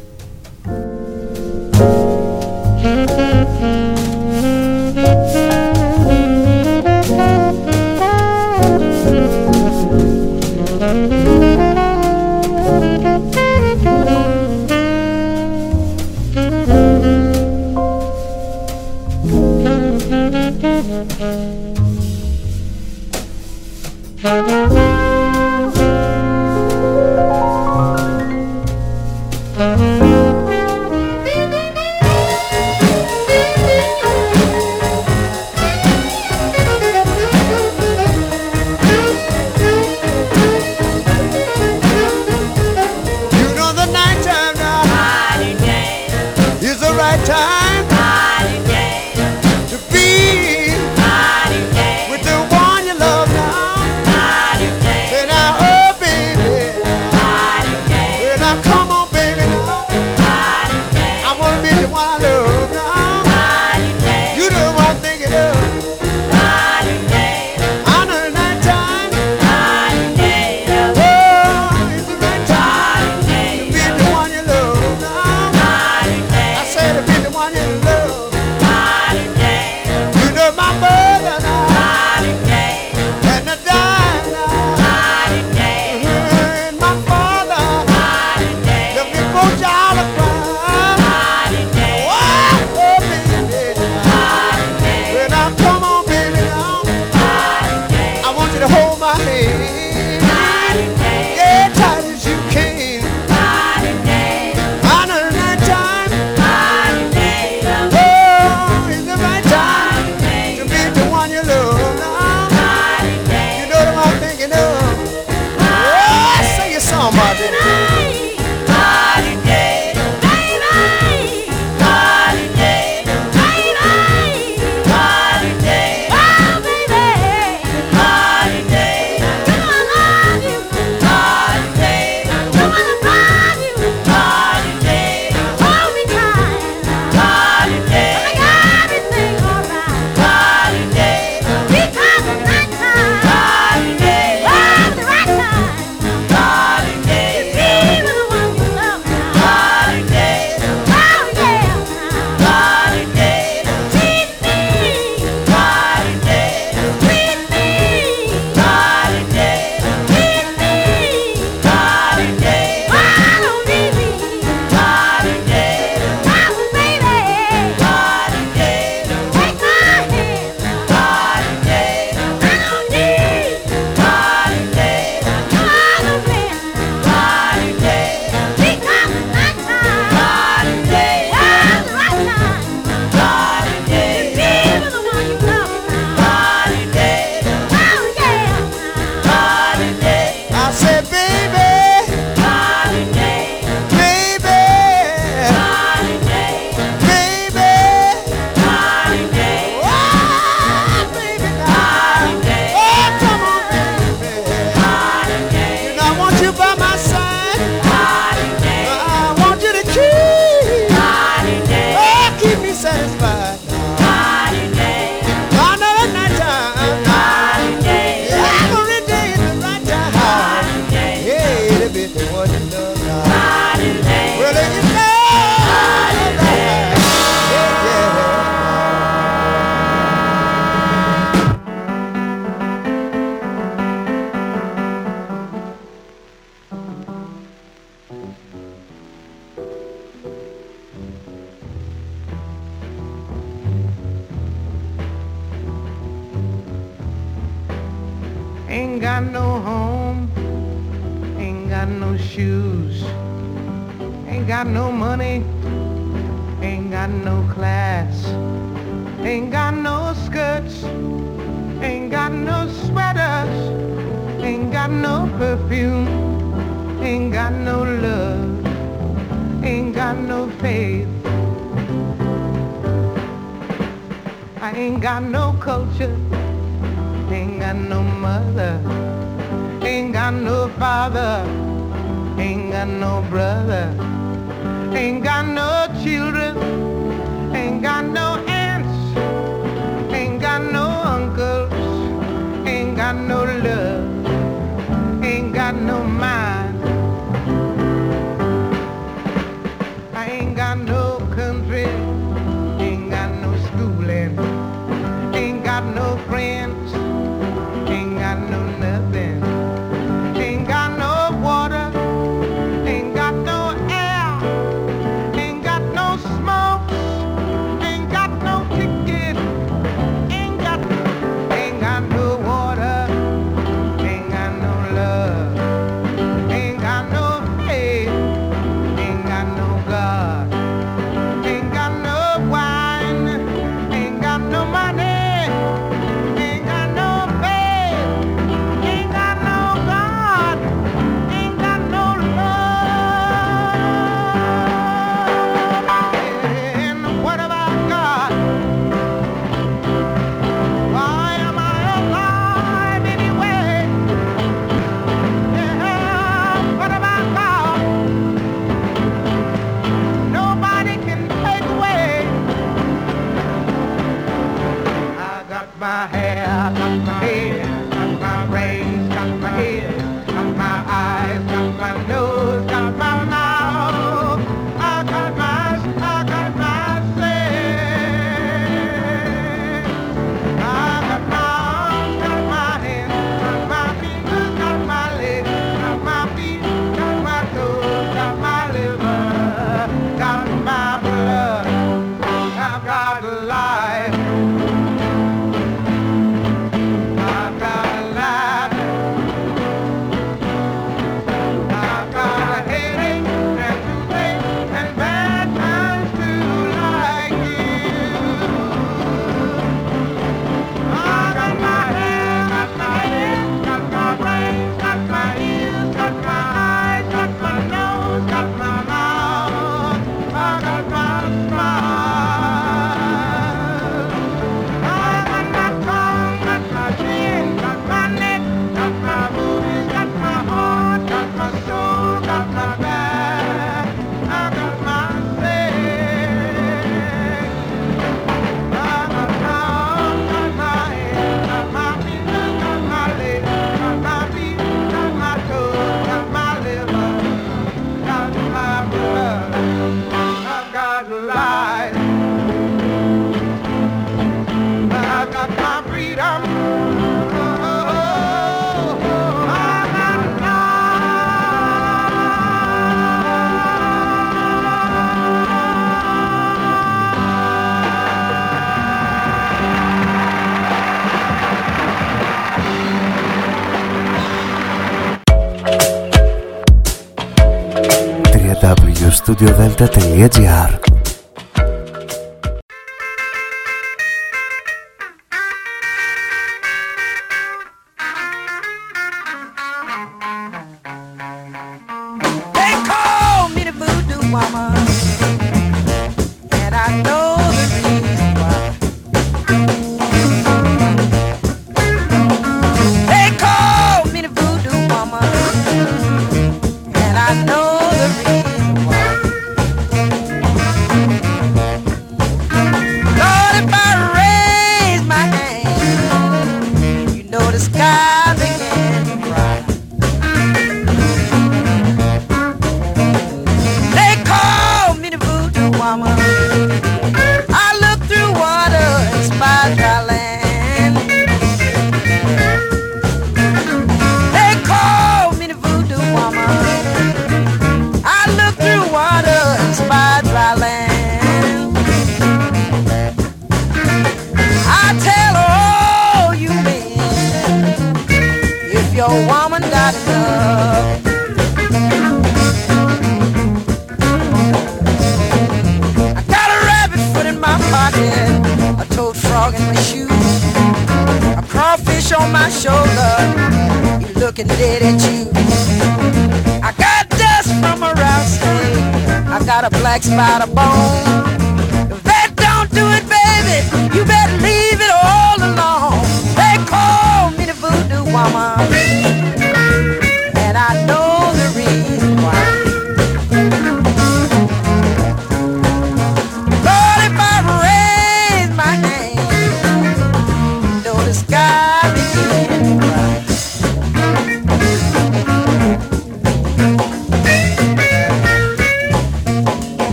بتاتا اليد يار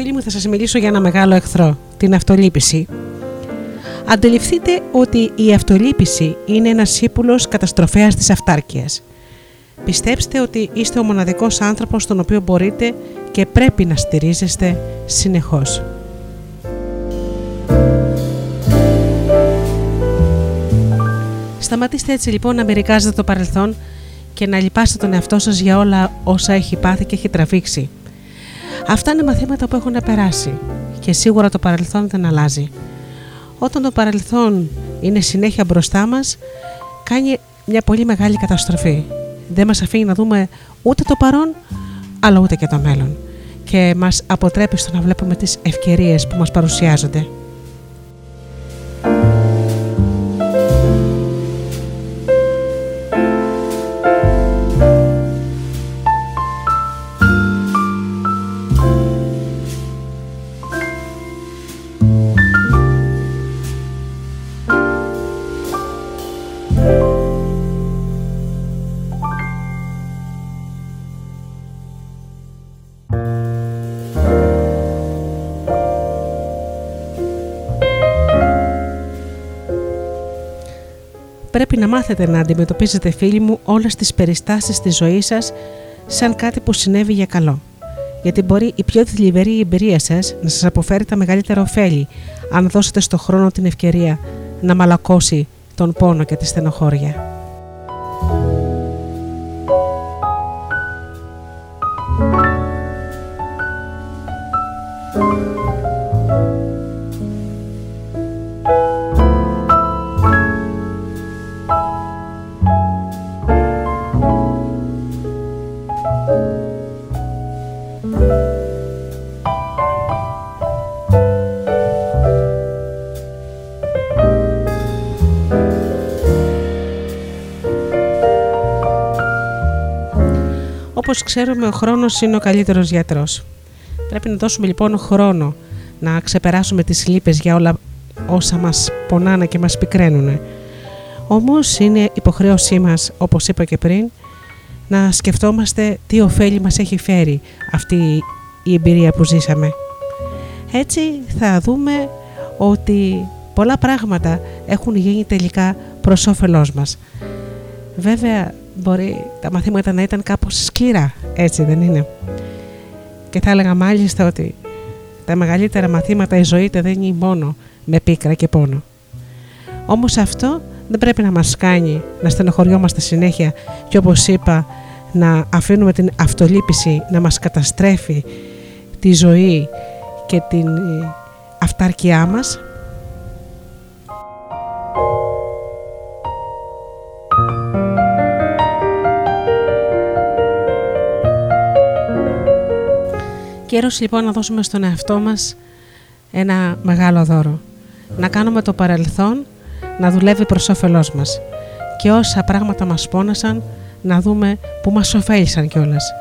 φίλοι μου θα σας μιλήσω για ένα μεγάλο εχθρό, την αυτολύπηση. Αντιληφθείτε ότι η αυτολύπηση είναι ένας ύπουλος καταστροφέας της αυτάρκειας. Πιστέψτε ότι είστε ο μοναδικός άνθρωπος στον οποίο μπορείτε και πρέπει να στηρίζεστε συνεχώς. Σταματήστε έτσι λοιπόν να μερικάζετε το παρελθόν και να λυπάστε τον εαυτό σας για όλα όσα έχει πάθει και έχει τραβήξει. Αυτά είναι μαθήματα που έχουν περάσει και σίγουρα το παρελθόν δεν αλλάζει. Όταν το παρελθόν είναι συνέχεια μπροστά μας, κάνει μια πολύ μεγάλη καταστροφή. Δεν μας αφήνει να δούμε ούτε το παρόν, αλλά ούτε και το μέλλον. Και μας αποτρέπει στο να βλέπουμε τις ευκαιρίες που μας παρουσιάζονται. Να μάθετε να αντιμετωπίζετε φίλοι μου όλες τις περιστάσεις της ζωής σας σαν κάτι που συνέβη για καλό. Γιατί μπορεί η πιο θλιβερή εμπειρία σας να σας αποφέρει τα μεγαλύτερα ωφέλη, αν δώσετε στο χρόνο την ευκαιρία να μαλακώσει τον πόνο και τη στενοχώρια. Ξέρουμε ο χρόνος είναι ο καλύτερος γιατρός. Πρέπει να δώσουμε λοιπόν χρόνο να ξεπεράσουμε τις λύπες για όλα όσα μας πονάνε και μας πικραίνουν. Όμως είναι υποχρέωσή μας, όπως είπα και πριν, να σκεφτόμαστε τι ωφέλη μας έχει φέρει αυτή η εμπειρία που ζήσαμε. Έτσι θα δούμε ότι πολλά πράγματα έχουν γίνει τελικά προς όφελός μας. Βέβαια μπορεί τα μαθήματα να ήταν κάπως σκληρά, έτσι δεν είναι; Και θα έλεγα μάλιστα ότι τα μεγαλύτερα μαθήματα η ζωή δεν είναι μόνο με πίκρα και πόνο. Όμως αυτό δεν πρέπει να μας κάνει να στενοχωριόμαστε συνέχεια και όπως είπα να αφήνουμε την αυτολύπηση να μας καταστρέφει τη ζωή και την ε, αυτάρκειά μας Καιρός λοιπόν να δώσουμε στον εαυτό μας ένα μεγάλο δώρο. Να κάνουμε το παρελθόν να δουλεύει προς όφελός μας και όσα πράγματα μας πόνασαν να δούμε που μας ωφέλησαν κιόλας.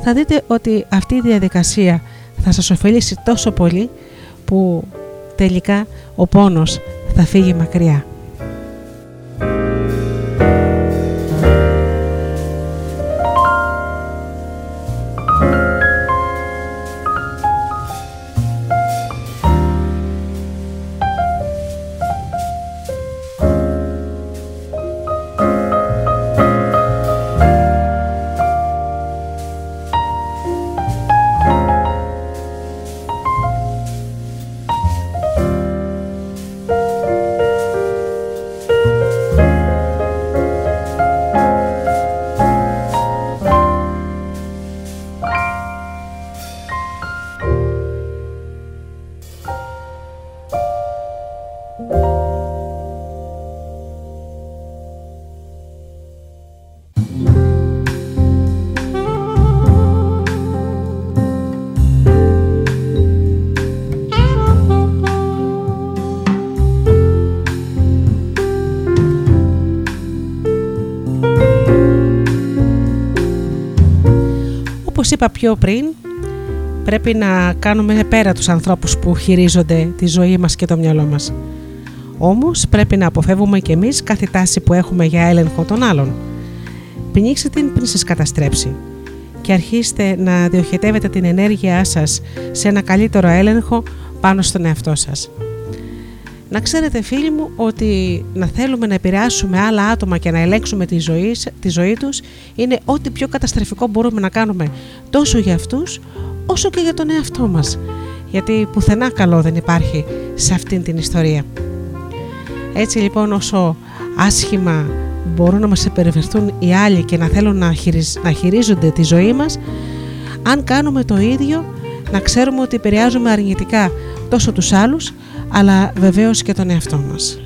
Θα δείτε ότι αυτή η διαδικασία θα σας ωφελήσει τόσο πολύ που τελικά ο πόνος θα φύγει μακριά. Είπα πιο πριν, πρέπει να κάνουμε πέρα τους ανθρώπους που χειρίζονται τη ζωή μας και το μυαλό μας. Όμως πρέπει να αποφεύγουμε και εμείς κάθε τάση που έχουμε για έλεγχο των άλλων. Πνίξτε την πριν σας καταστρέψει και αρχίστε να διοχετεύετε την ενέργειά σας σε ένα καλύτερο έλεγχο πάνω στον εαυτό σας. Να ξέρετε φίλοι μου ότι να θέλουμε να επηρεάσουμε άλλα άτομα και να ελέγξουμε τη ζωή, τη ζωή τους είναι ό,τι πιο καταστροφικό μπορούμε να κάνουμε τόσο για αυτούς όσο και για τον εαυτό μας. Γιατί πουθενά καλό δεν υπάρχει σε αυτήν την ιστορία. Έτσι λοιπόν όσο άσχημα μπορούν να μας επερβερθούν οι άλλοι και να θέλουν να, να χειρίζονται τη ζωή μας, αν κάνουμε το ίδιο να ξέρουμε ότι επηρεάζουμε αρνητικά τόσο τους άλλους αλλά βεβαίως και τον εαυτό μας.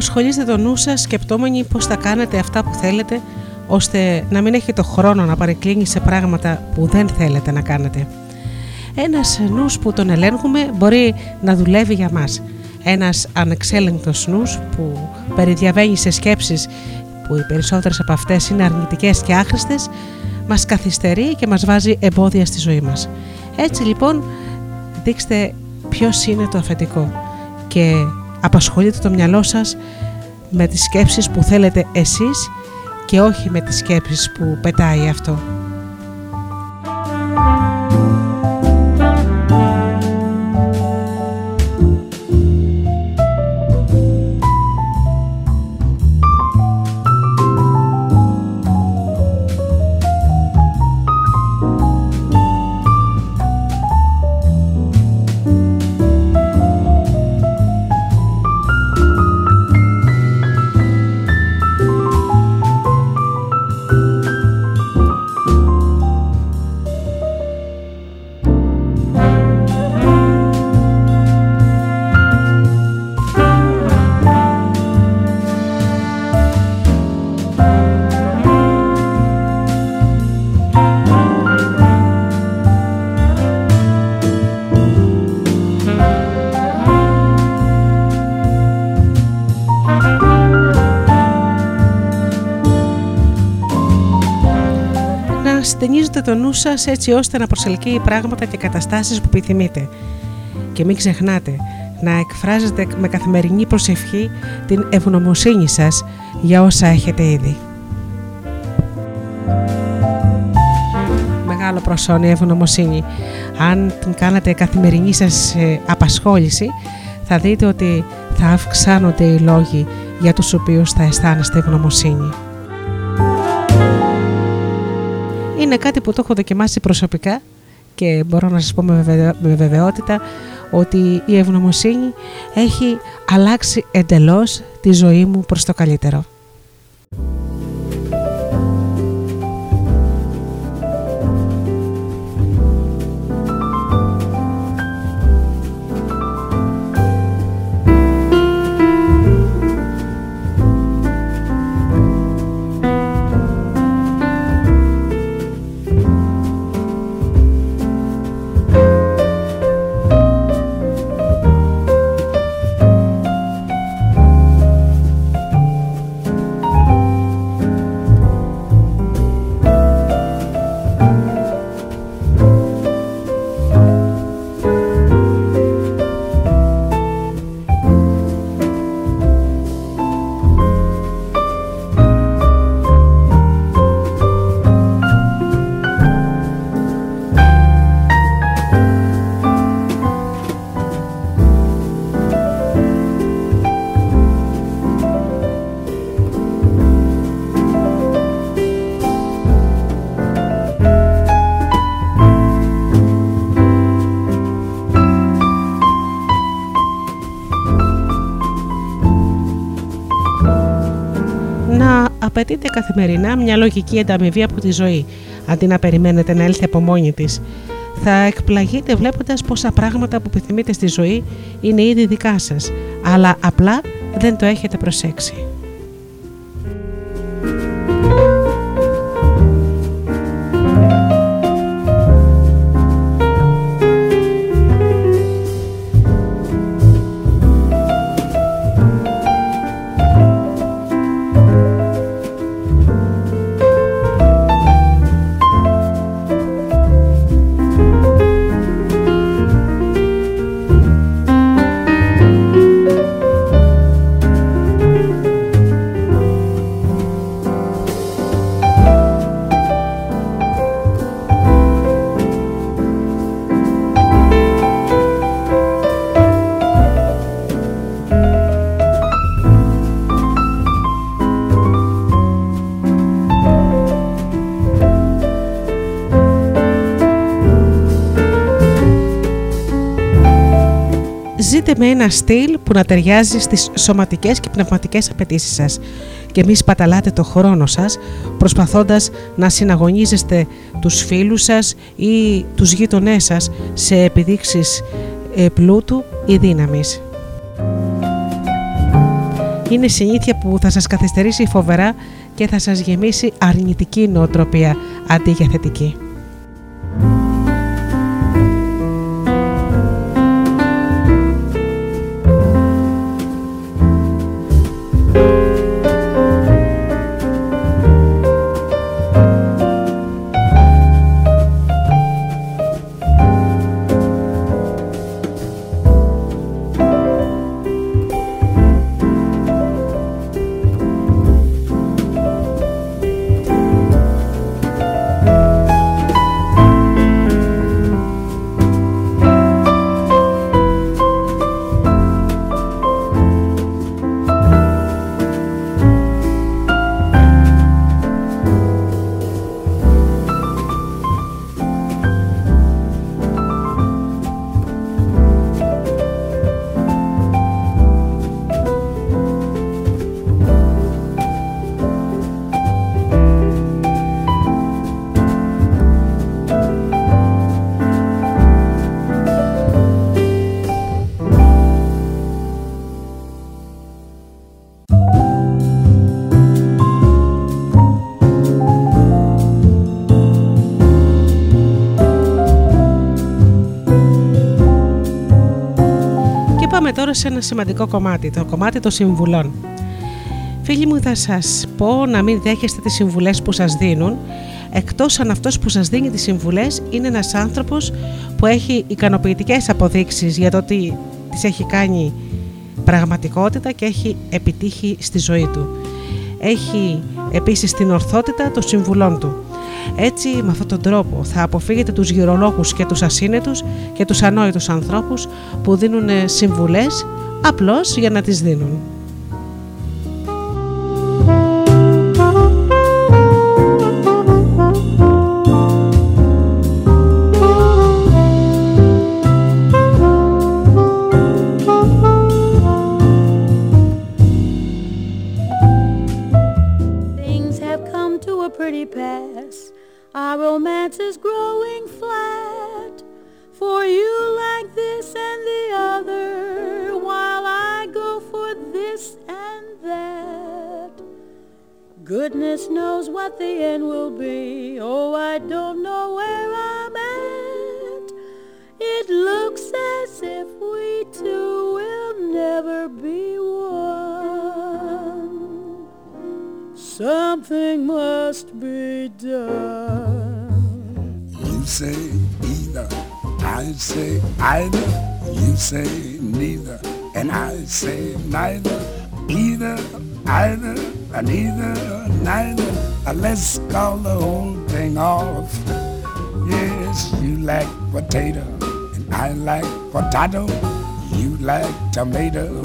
Αποσχολείστε το νου σας σκεπτόμενοι πώς θα κάνετε αυτά που θέλετε ώστε να μην έχετε το χρόνο να παρεκκλίνει σε πράγματα που δεν θέλετε να κάνετε. Ένας νους που τον ελέγχουμε μπορεί να δουλεύει για μας. Ένας ανεξέλεγκτος νους που περιδιαβαίνει σε σκέψεις που οι περισσότερες από αυτές είναι αρνητικές και άχρηστες μας καθυστερεί και μας βάζει εμπόδια στη ζωή μας. Έτσι λοιπόν δείξτε ποιος είναι το αφεντικό και απασχολείτε το μυαλό σας με τις σκέψεις που θέλετε εσείς και όχι με τις σκέψεις που πετάει αυτό. Νου σας έτσι ώστε να προσελκύει πράγματα και καταστάσεις που επιθυμείτε. Και μην ξεχνάτε να εκφράζετε με καθημερινή προσευχή την ευγνωμοσύνη σας για όσα έχετε ήδη. Μεγάλο προσώνει η ευγνωμοσύνη. Αν την κάνατε καθημερινή σας ε, απασχόληση, θα δείτε ότι θα αυξάνονται οι λόγοι για τους οποίους θα αισθάνεστε ευγνωμοσύνη. Είναι κάτι που το έχω δοκιμάσει προσωπικά και μπορώ να σας πω με βεβαι- με βεβαιότητα ότι η ευγνωμοσύνη έχει αλλάξει εντελώς τη ζωή μου προς το καλύτερο. Καθημερινά μια λογική ανταμοιβή από τη ζωή, αντί να περιμένετε να έλθει από μόνη της. Θα εκπλαγείτε βλέποντας πόσα πράγματα που επιθυμείτε στη ζωή είναι ήδη δικά σας, αλλά απλά δεν το έχετε προσέξει. Ζείτε με ένα στυλ που να ταιριάζει στις σωματικές και πνευματικές απαιτήσεις σας και μη σπαταλάτε το χρόνο σας προσπαθώντας να συναγωνίζεστε τους φίλους σας ή τους γείτονές σας σε επιδείξεις ε, πλούτου ή δύναμης. και είναι συνήθεια που θα σας καθυστερήσει φοβερά και θα σας γεμίσει αρνητική νοοτροπία αντί για θετική. Και πάμε τώρα σε ένα σημαντικό κομμάτι, το κομμάτι των συμβουλών. Φίλοι μου, θα σας πω να μην δέχεστε τις συμβουλές που σας δίνουν, εκτός αν αυτός που σας δίνει τις συμβουλές είναι ένας άνθρωπος που έχει ικανοποιητικές αποδείξεις για το ότι τις έχει κάνει πραγματικότητα και έχει επιτύχει στη ζωή του. Έχει επίσης την ορθότητα των συμβουλών του. Έτσι, με αυτόν τον τρόπο θα αποφύγετε τους γυρολόγους και τους ασύνετους και τους ανόητους ανθρώπους που δίνουν ε, συμβουλές απλώς για να τις δίνουν. Potato. You like tomato,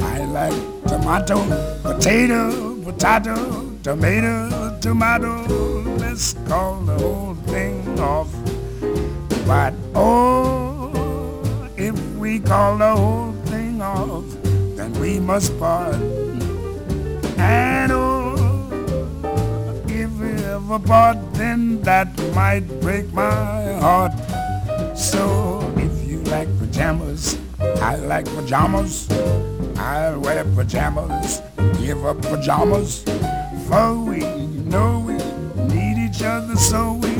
I like tomato. Potato, potato, tomato, tomato. Let's call the whole thing off. But oh, if we call the whole thing off, then we must part. And oh, if we ever part, then that might break my heart. So if you like pajamas, I like pajamas. I'll wear pajamas, give up pajamas. For we know we need each other, so we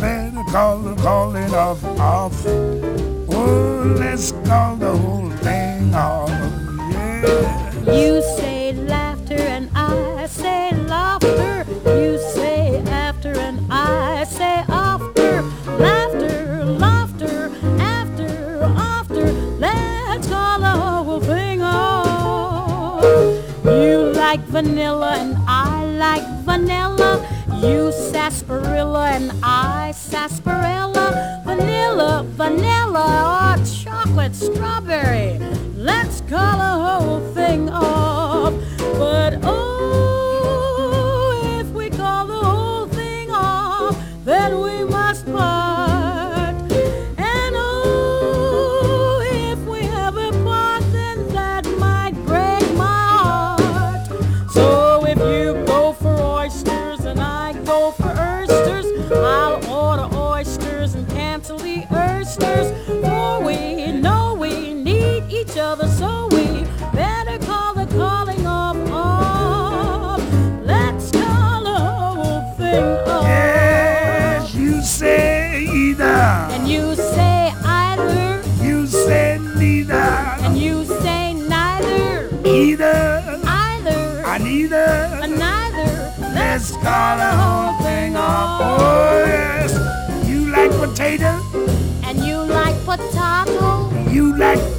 better call the calling off off. Oh, let's call the whole thing off. Yeah. You vanilla and I like vanilla. You sarsaparilla and I sarsaparilla. Vanilla, vanilla, or chocolate strawberry. Let's call the whole thing off.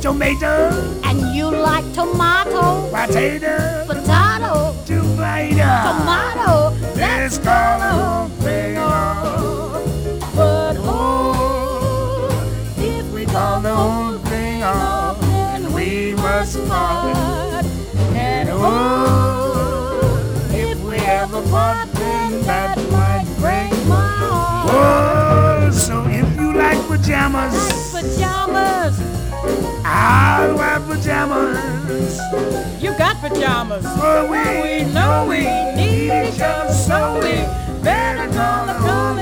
Tomato? And you like tomato? Potato? Potato? Tomato? Tomato? Let's call the whole thing off. But oh, If we call the whole thing off, then we must part. And oh, if we oh, ever part, then that might break my heart. Oh, so if you like pajamas, pajamas. I'll wear pajamas. You got pajamas. For we know we need each other, so we better call the whole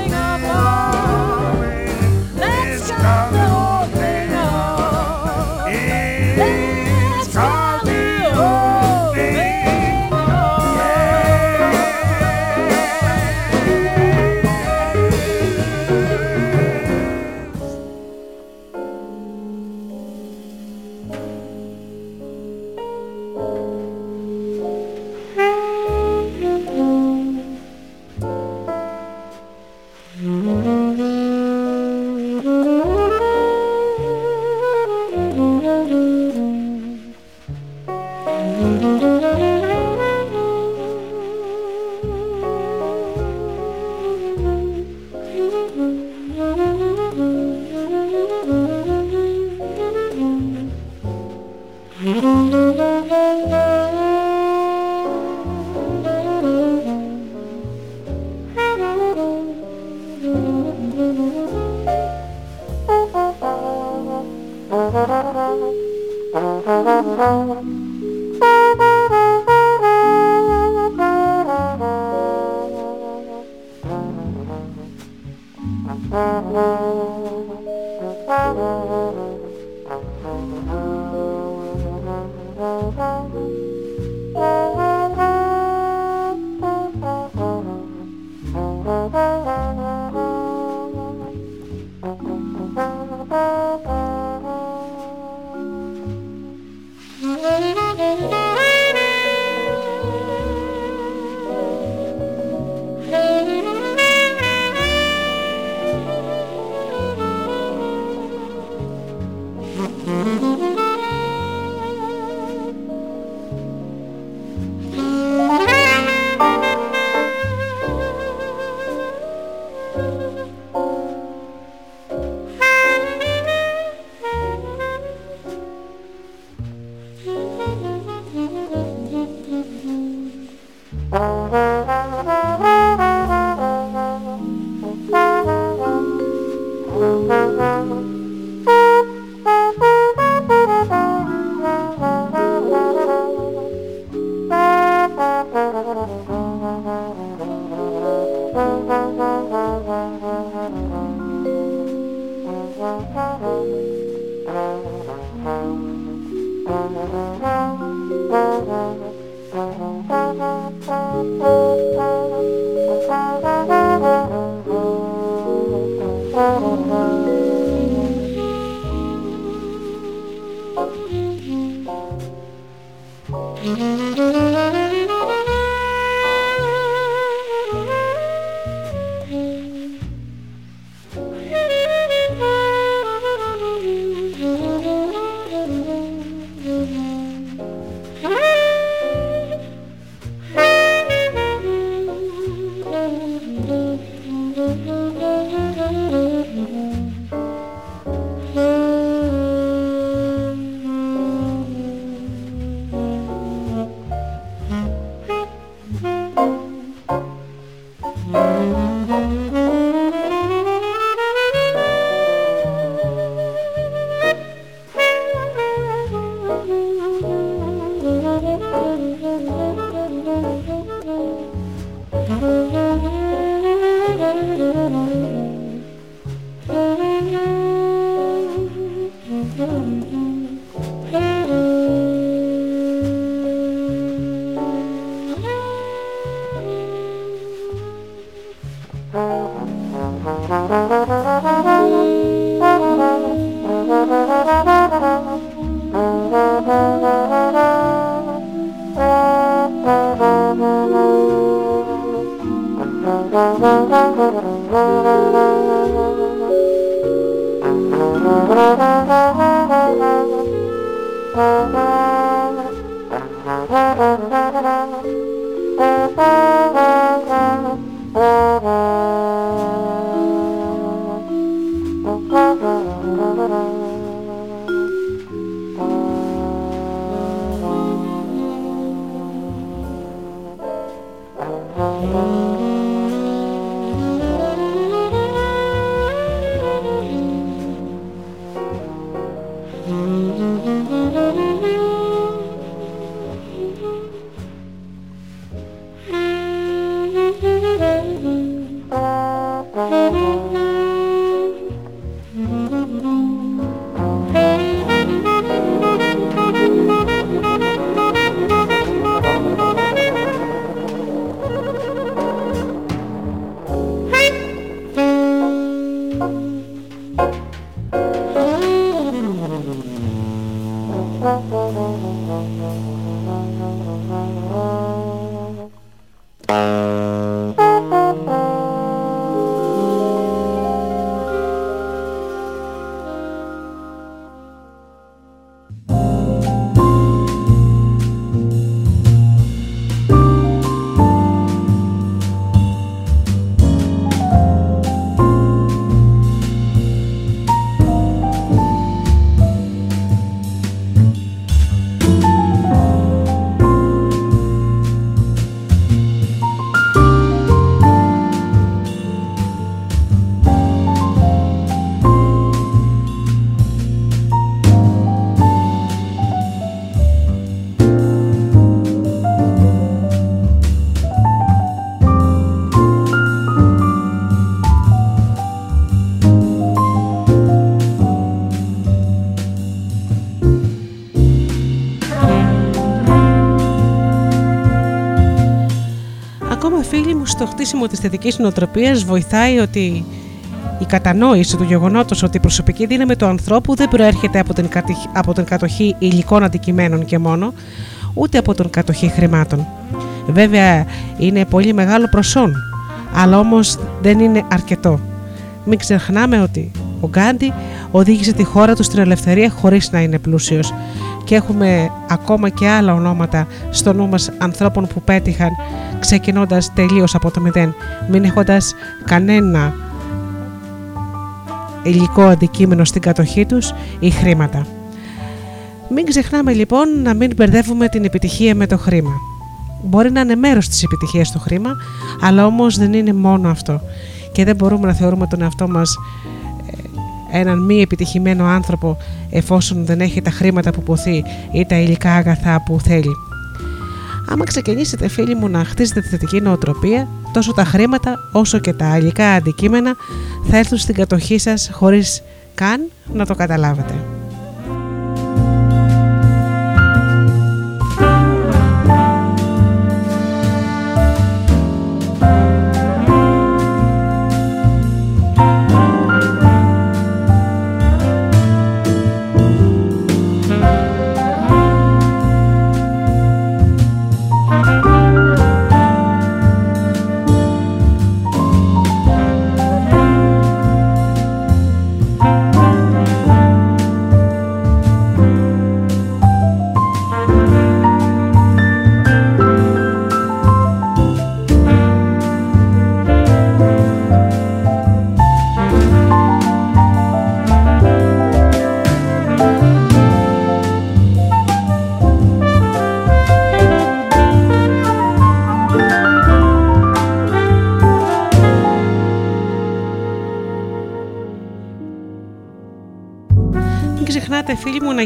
στο χτίσιμο της θετικής νοοτροπίας βοηθάει ότι η κατανόηση του γεγονότος ότι η προσωπική δύναμη του ανθρώπου δεν προέρχεται από την, κατηχ- από την κατοχή υλικών αντικειμένων και μόνο, ούτε από την κατοχή χρημάτων. Βέβαια είναι πολύ μεγάλο προσόν, αλλά όμως δεν είναι αρκετό. Μην ξεχνάμε ότι ο Γκάντι οδήγησε τη χώρα του στην ελευθερία χωρίς να είναι πλούσιος και έχουμε ακόμα και άλλα ονόματα στο νου μας ανθρώπων που πέτυχαν ξεκινώντας τελείως από το μηδέν, μην έχοντας κανένα υλικό αντικείμενο στην κατοχή τους ή χρήματα. Μην ξεχνάμε λοιπόν να μην μπερδεύουμε την επιτυχία με το χρήμα. Μπορεί να είναι μέρος της επιτυχίας το χρήμα, αλλά όμως δεν είναι μόνο αυτό. Και δεν μπορούμε να θεωρούμε τον εαυτό μας ε, έναν μη επιτυχημένο άνθρωπο εφόσον δεν έχει τα χρήματα που ποθεί ή τα υλικά αγαθά που θέλει. Άμα ξεκινήσετε φίλοι μου να χτίζετε τη θετική νοοτροπία, τόσο τα χρήματα όσο και τα υλικά αντικείμενα θα έρθουν στην κατοχή σας χωρίς καν να το καταλάβετε.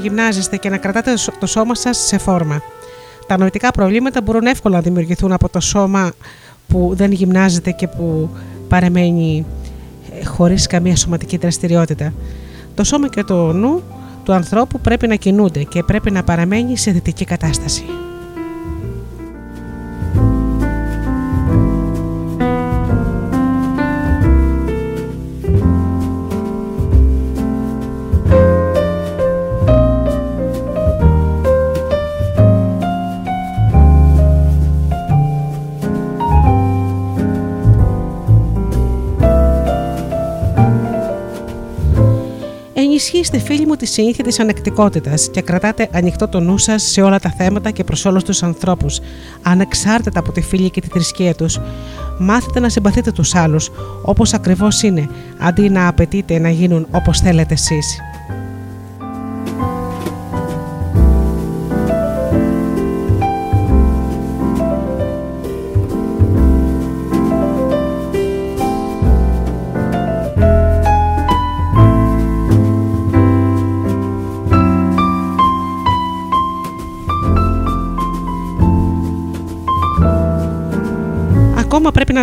Γυμνάζεστε και να κρατάτε το σώμα σας σε φόρμα. Τα νοητικά προβλήματα μπορούν εύκολα να δημιουργηθούν από το σώμα που δεν γυμνάζεται και που παραμένει ε, χωρίς καμία σωματική δραστηριότητα. Το σώμα και το νου του ανθρώπου πρέπει να κινούνται και πρέπει να παραμένει σε δυτική κατάσταση. Ενισχύστε φίλοι μου της συνήθεια της ανεκτικότητας και κρατάτε ανοιχτό το νου σας σε όλα τα θέματα και προς όλους τους ανθρώπους, ανεξάρτητα από τη φίλη και τη θρησκεία τους. Μάθετε να συμπαθείτε τους άλλους όπως ακριβώς είναι, αντί να απαιτείτε να γίνουν όπως θέλετε εσείς.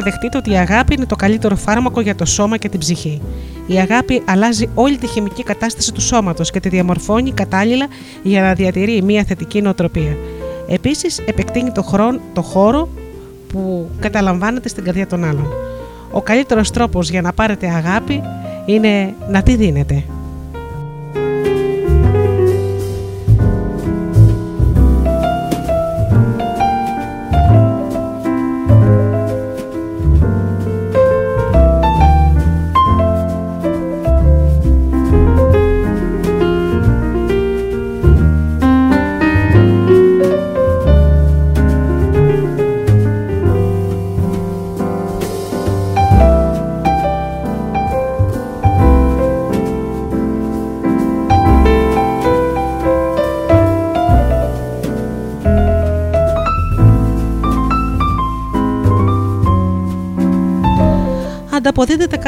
Δεχτείτε ότι η αγάπη είναι το καλύτερο φάρμακο για το σώμα και την ψυχή. Η αγάπη αλλάζει όλη τη χημική κατάσταση του σώματος και τη διαμορφώνει κατάλληλα για να διατηρεί μια θετική νοοτροπία. Επίσης, επεκτείνει το, χρόνο, το χώρο που καταλαμβάνεται στην καρδιά των άλλων. Ο καλύτερος τρόπος για να πάρετε αγάπη είναι να τη δίνετε.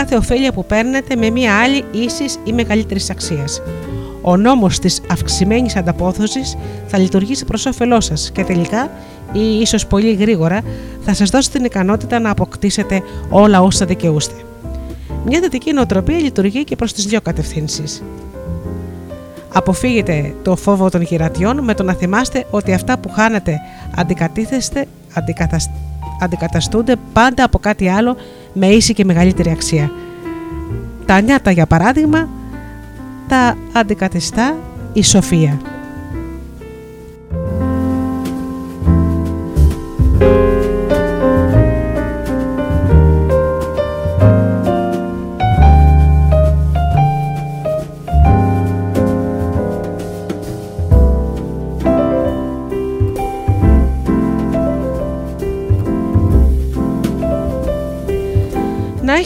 Κάθε ωφέλεια που παίρνετε με μία άλλη ίσης ή μεγαλύτερης αξίας. Ο νόμος της αυξημένης ανταπόδοση θα λειτουργήσει προς όφελός σας και τελικά, ή ίσως πολύ γρήγορα, θα σας δώσει την ικανότητα να αποκτήσετε όλα όσα δικαιούστε. Μια θετική νοοτροπία λειτουργεί και προς τις δύο κατευθύνσεις. Αποφύγετε το φόβο των γυρατιών με το να θυμάστε ότι αυτά που χάνετε αντικατήθεστε, αντικαταστ... αντικαταστούνται πάντα από κάτι άλλο με ίση και μεγαλύτερη αξία. Τα νιάτα για παράδειγμα τα αντικαθιστά η σοφία.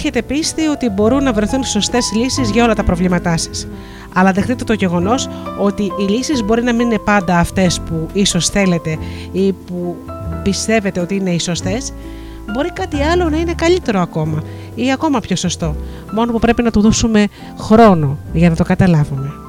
Έχετε πίστη ότι μπορούν να βρεθούν σωστές λύσεις για όλα τα προβλήματά σας. Αλλά δεχτείτε το γεγονός ότι οι λύσεις μπορεί να μην είναι πάντα αυτές που ίσως θέλετε ή που πιστεύετε ότι είναι οι σωστές. Μπορεί κάτι άλλο να είναι καλύτερο ακόμα ή ακόμα πιο σωστό. Μόνο που πρέπει να του δώσουμε χρόνο για να το καταλάβουμε.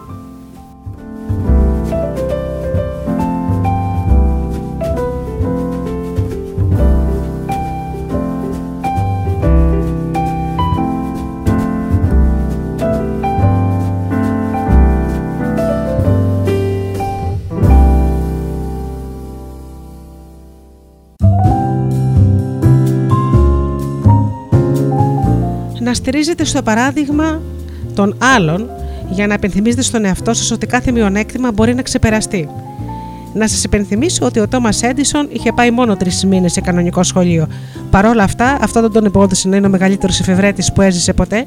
Στηρίζετε στο παράδειγμα των άλλων για να επενθυμίζετε στον εαυτό σας ότι κάθε μειονέκτημα μπορεί να ξεπεραστεί. Να σας υπενθυμίσω ότι ο Τόμας Έντισον είχε πάει μόνο τρεις μήνες σε κανονικό σχολείο. Παρ' όλα αυτά, αυτό δεν τον εμπόδισε να είναι ο μεγαλύτερος εφευρέτης που έζησε ποτέ.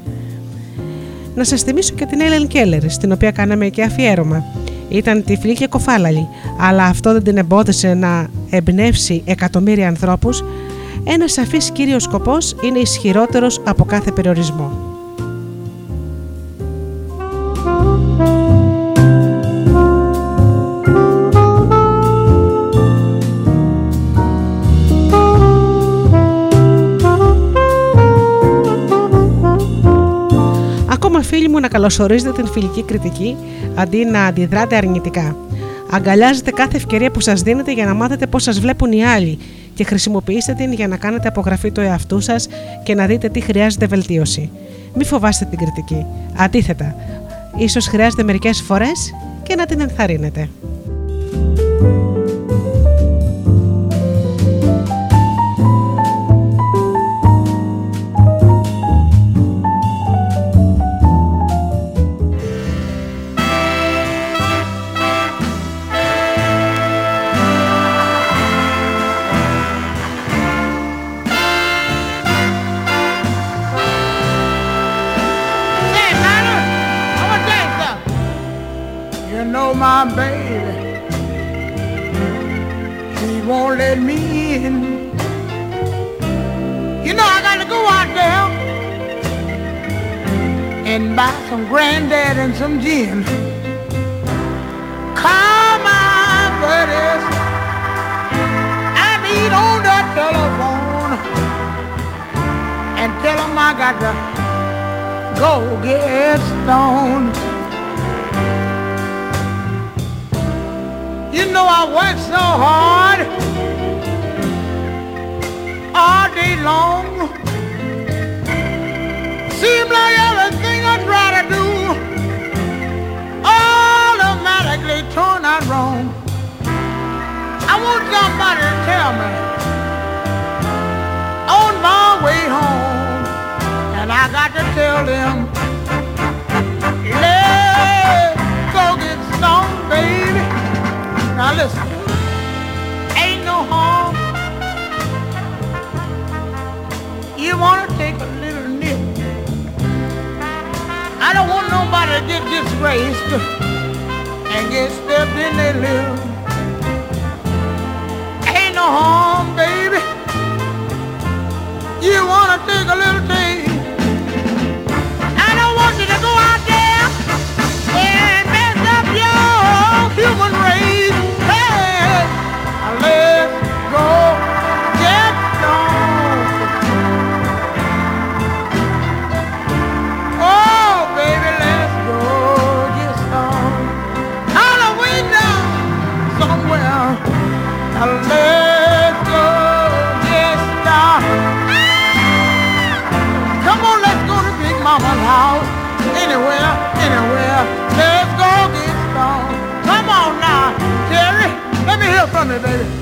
Να σας θυμίσω και την Έλεν Κέλλερ, στην οποία κάναμε και αφιέρωμα. Ήταν τυφλή και κοφάλαλη, αλλά αυτό δεν την εμπόδισε να εμπνεύσει εκατομμύρια ανθρώπους ένας σαφής κύριος σκοπός είναι ισχυρότερος από κάθε περιορισμό. Ακόμα φίλοι μου να καλωσορίζετε την φιλική κριτική αντί να αντιδράτε αρνητικά. Αγκαλιάζετε κάθε ευκαιρία που σας δίνετε για να μάθετε πώς σας βλέπουν οι άλλοι και χρησιμοποιήστε την για να κάνετε απογραφή του εαυτού σας και να δείτε τι χρειάζεται βελτίωση. Μην φοβάστε την κριτική. Αντίθετα, ίσως χρειάζεται μερικές φορές και να την ενθαρρύνετε. my baby. she won't let me in. You know I gotta go out there and buy some granddad and some gin. Come on, buddies. I need on that telephone and tell him I got to go get stoned. You know I work so hard all day long. Seems like everything I try to do automatically turn out wrong. I want somebody to tell me on my way home, and I got to tell them, let's go get stoned, baby. Now listen, ain't no harm. You wanna take a little nip. I don't want nobody to get disgraced and get stepped in their lip. Ain't no harm, baby. You wanna take a little funny, baby.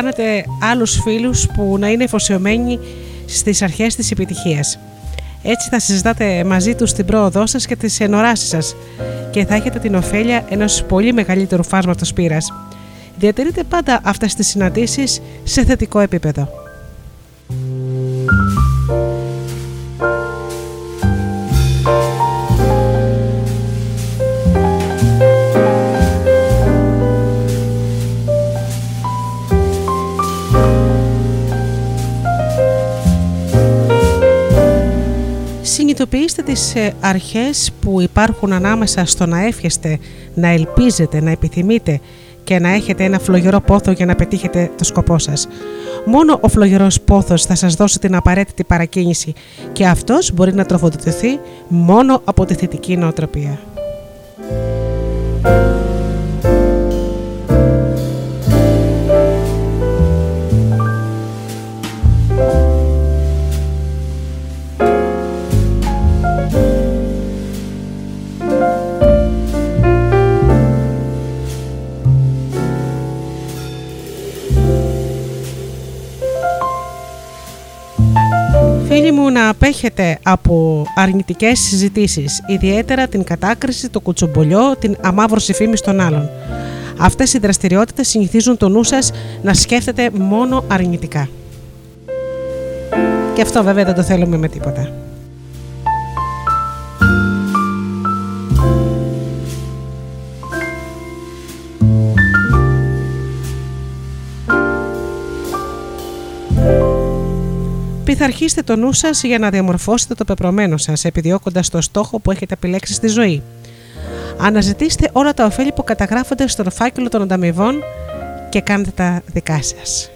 Κάνετε άλλους φίλους που να είναι εφοσιωμένοι στις αρχές της επιτυχίας. Έτσι θα συζητάτε μαζί τους την πρόοδό σας και τις ενοράσεις σας και θα έχετε την ωφέλεια ενός πολύ μεγαλύτερου φάσματος πείρας. Διατηρείτε πάντα αυτές τις συναντήσεις σε θετικό επίπεδο. Συνειδητοποιήστε τις ε, αρχές που υπάρχουν ανάμεσα στο να εύχεστε, να ελπίζετε, να επιθυμείτε και να έχετε ένα φλογερό πόθο για να πετύχετε το σκοπό σας. Μόνο ο φλογερός πόθος θα σας δώσει την απαραίτητη παρακίνηση και αυτός μπορεί να τροφοδοτηθεί μόνο από τη θετική νοοτροπία. Μου να απέχετε από αρνητικές συζητήσεις, ιδιαίτερα την κατάκριση, το κουτσομπολιό, την αμάβρωση φήμης των άλλων. Αυτές οι δραστηριότητες συνηθίζουν το νου σας να σκέφτεται μόνο αρνητικά. Και αυτό βέβαια δεν το θέλουμε με τίποτα. Πειθαρχήστε το νου σας για να διαμορφώσετε το πεπρωμένο σας, επιδιώκοντας το στόχο που έχετε επιλέξει στη ζωή. Αναζητήστε όλα τα ωφέλη που καταγράφονται στον φάκελο των ανταμοιβών και κάντε τα δικά σας.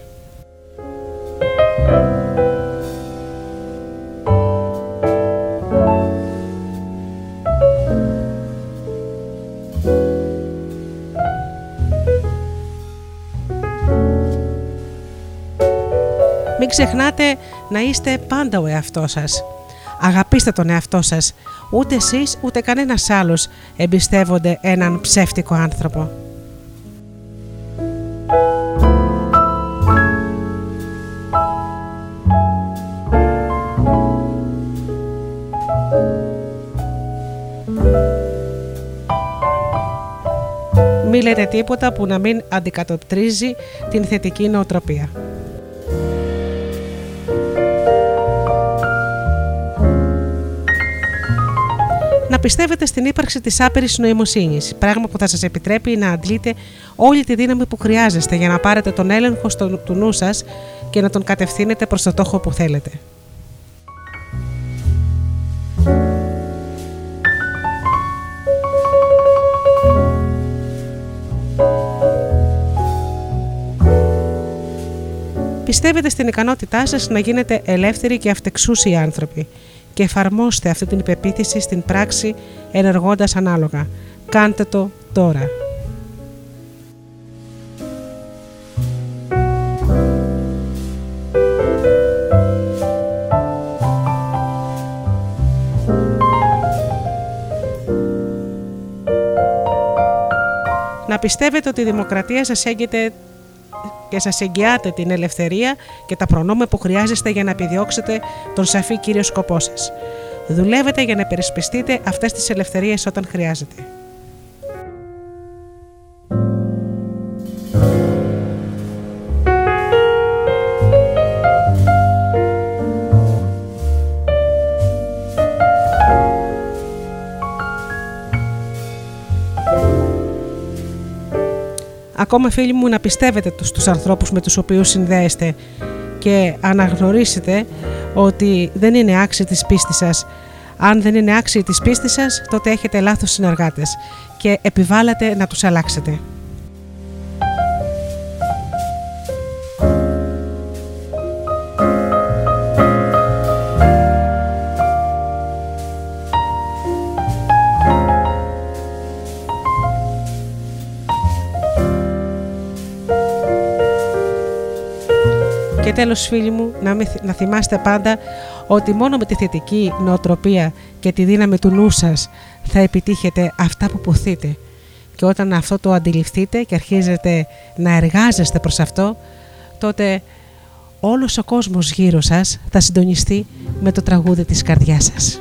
Μην ξεχνάτε να είστε πάντα ο εαυτός σας. Αγαπήστε τον εαυτό σας. Ούτε εσείς ούτε κανένας άλλος εμπιστεύονται έναν ψεύτικο άνθρωπο. Μη λέτε τίποτα που να μην αντικατοπτρίζει την θετική νοοτροπία. Πιστεύετε στην ύπαρξη της άπειρης νοημοσύνης, πράγμα που θα σας επιτρέπει να αντλείτε όλη τη δύναμη που χρειάζεστε για να πάρετε τον έλεγχο στο, του νου σας και να τον κατευθύνετε προς το στόχο που θέλετε. Πιστεύετε στην ικανότητά σας να γίνετε ελεύθεροι και αυτεξούσιοι άνθρωποι και εφαρμόστε αυτή την υπεποίθηση στην πράξη ενεργώντας ανάλογα. Κάντε το τώρα. Να πιστεύετε ότι η δημοκρατία σας έγκυται και σας εγγυάται την ελευθερία και τα προνόμια που χρειάζεστε για να επιδιώξετε τον σαφή κύριο σκοπό σας. Δουλεύετε για να περισπιστείτε αυτές τις ελευθερίες όταν χρειάζεται. Ακόμα φίλοι μου να πιστεύετε τους, τους ανθρώπους με τους οποίους συνδέεστε και αναγνωρίσετε ότι δεν είναι άξιοι της πίστης σας. Αν δεν είναι άξιοι της πίστης σας, τότε έχετε λάθος συνεργάτες και επιβάλλετε να τους αλλάξετε. Και τέλος φίλοι μου, να, μην, να θυμάστε πάντα ότι μόνο με τη θετική νοοτροπία και τη δύναμη του νου σας θα επιτύχετε αυτά που ποθείτε. Και όταν αυτό το αντιληφθείτε και αρχίζετε να εργάζεστε προς αυτό, τότε όλος ο κόσμος γύρω σας θα συντονιστεί με το τραγούδι της καρδιάς σας.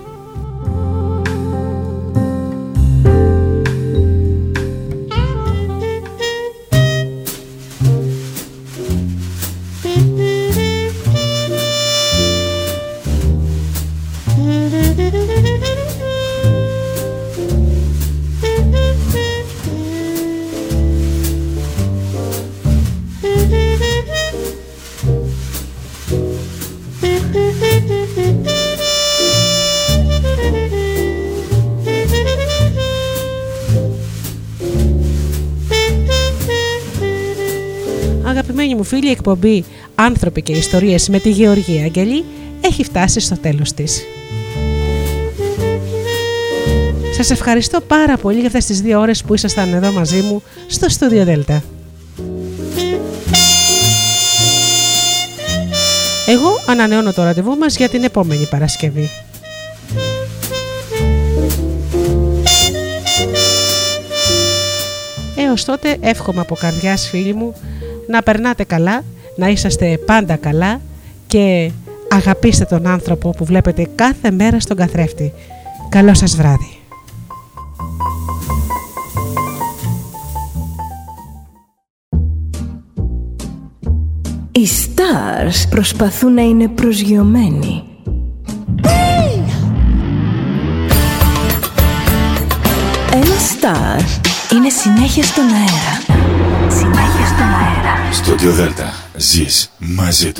Αγαπημένη μου φίλη, η εκπομπή «Άνθρωποι και Ιστορίες» με τη Γεωργία Αγγελή έχει φτάσει στο τέλος της. Σας ευχαριστώ πάρα πολύ για αυτές τις δύο ώρες που ήσασταν εδώ μαζί μου στο Studio Delta. Εγώ ανανεώνω το ραντεβού μας για την επόμενη Παρασκευή. Έως τότε εύχομαι από καρδιάς φίλοι μου να περνάτε καλά, να είσαστε πάντα καλά και αγαπήστε τον άνθρωπο που βλέπετε κάθε μέρα στον καθρέφτη. Καλό σας βράδυ. Οι stars προσπαθούν να είναι προσγειωμένοι. Ένα star είναι συνέχεια στον αέρα. Συνέχεια στον αέρα. Στο Δέλτα ζεις μαζί του.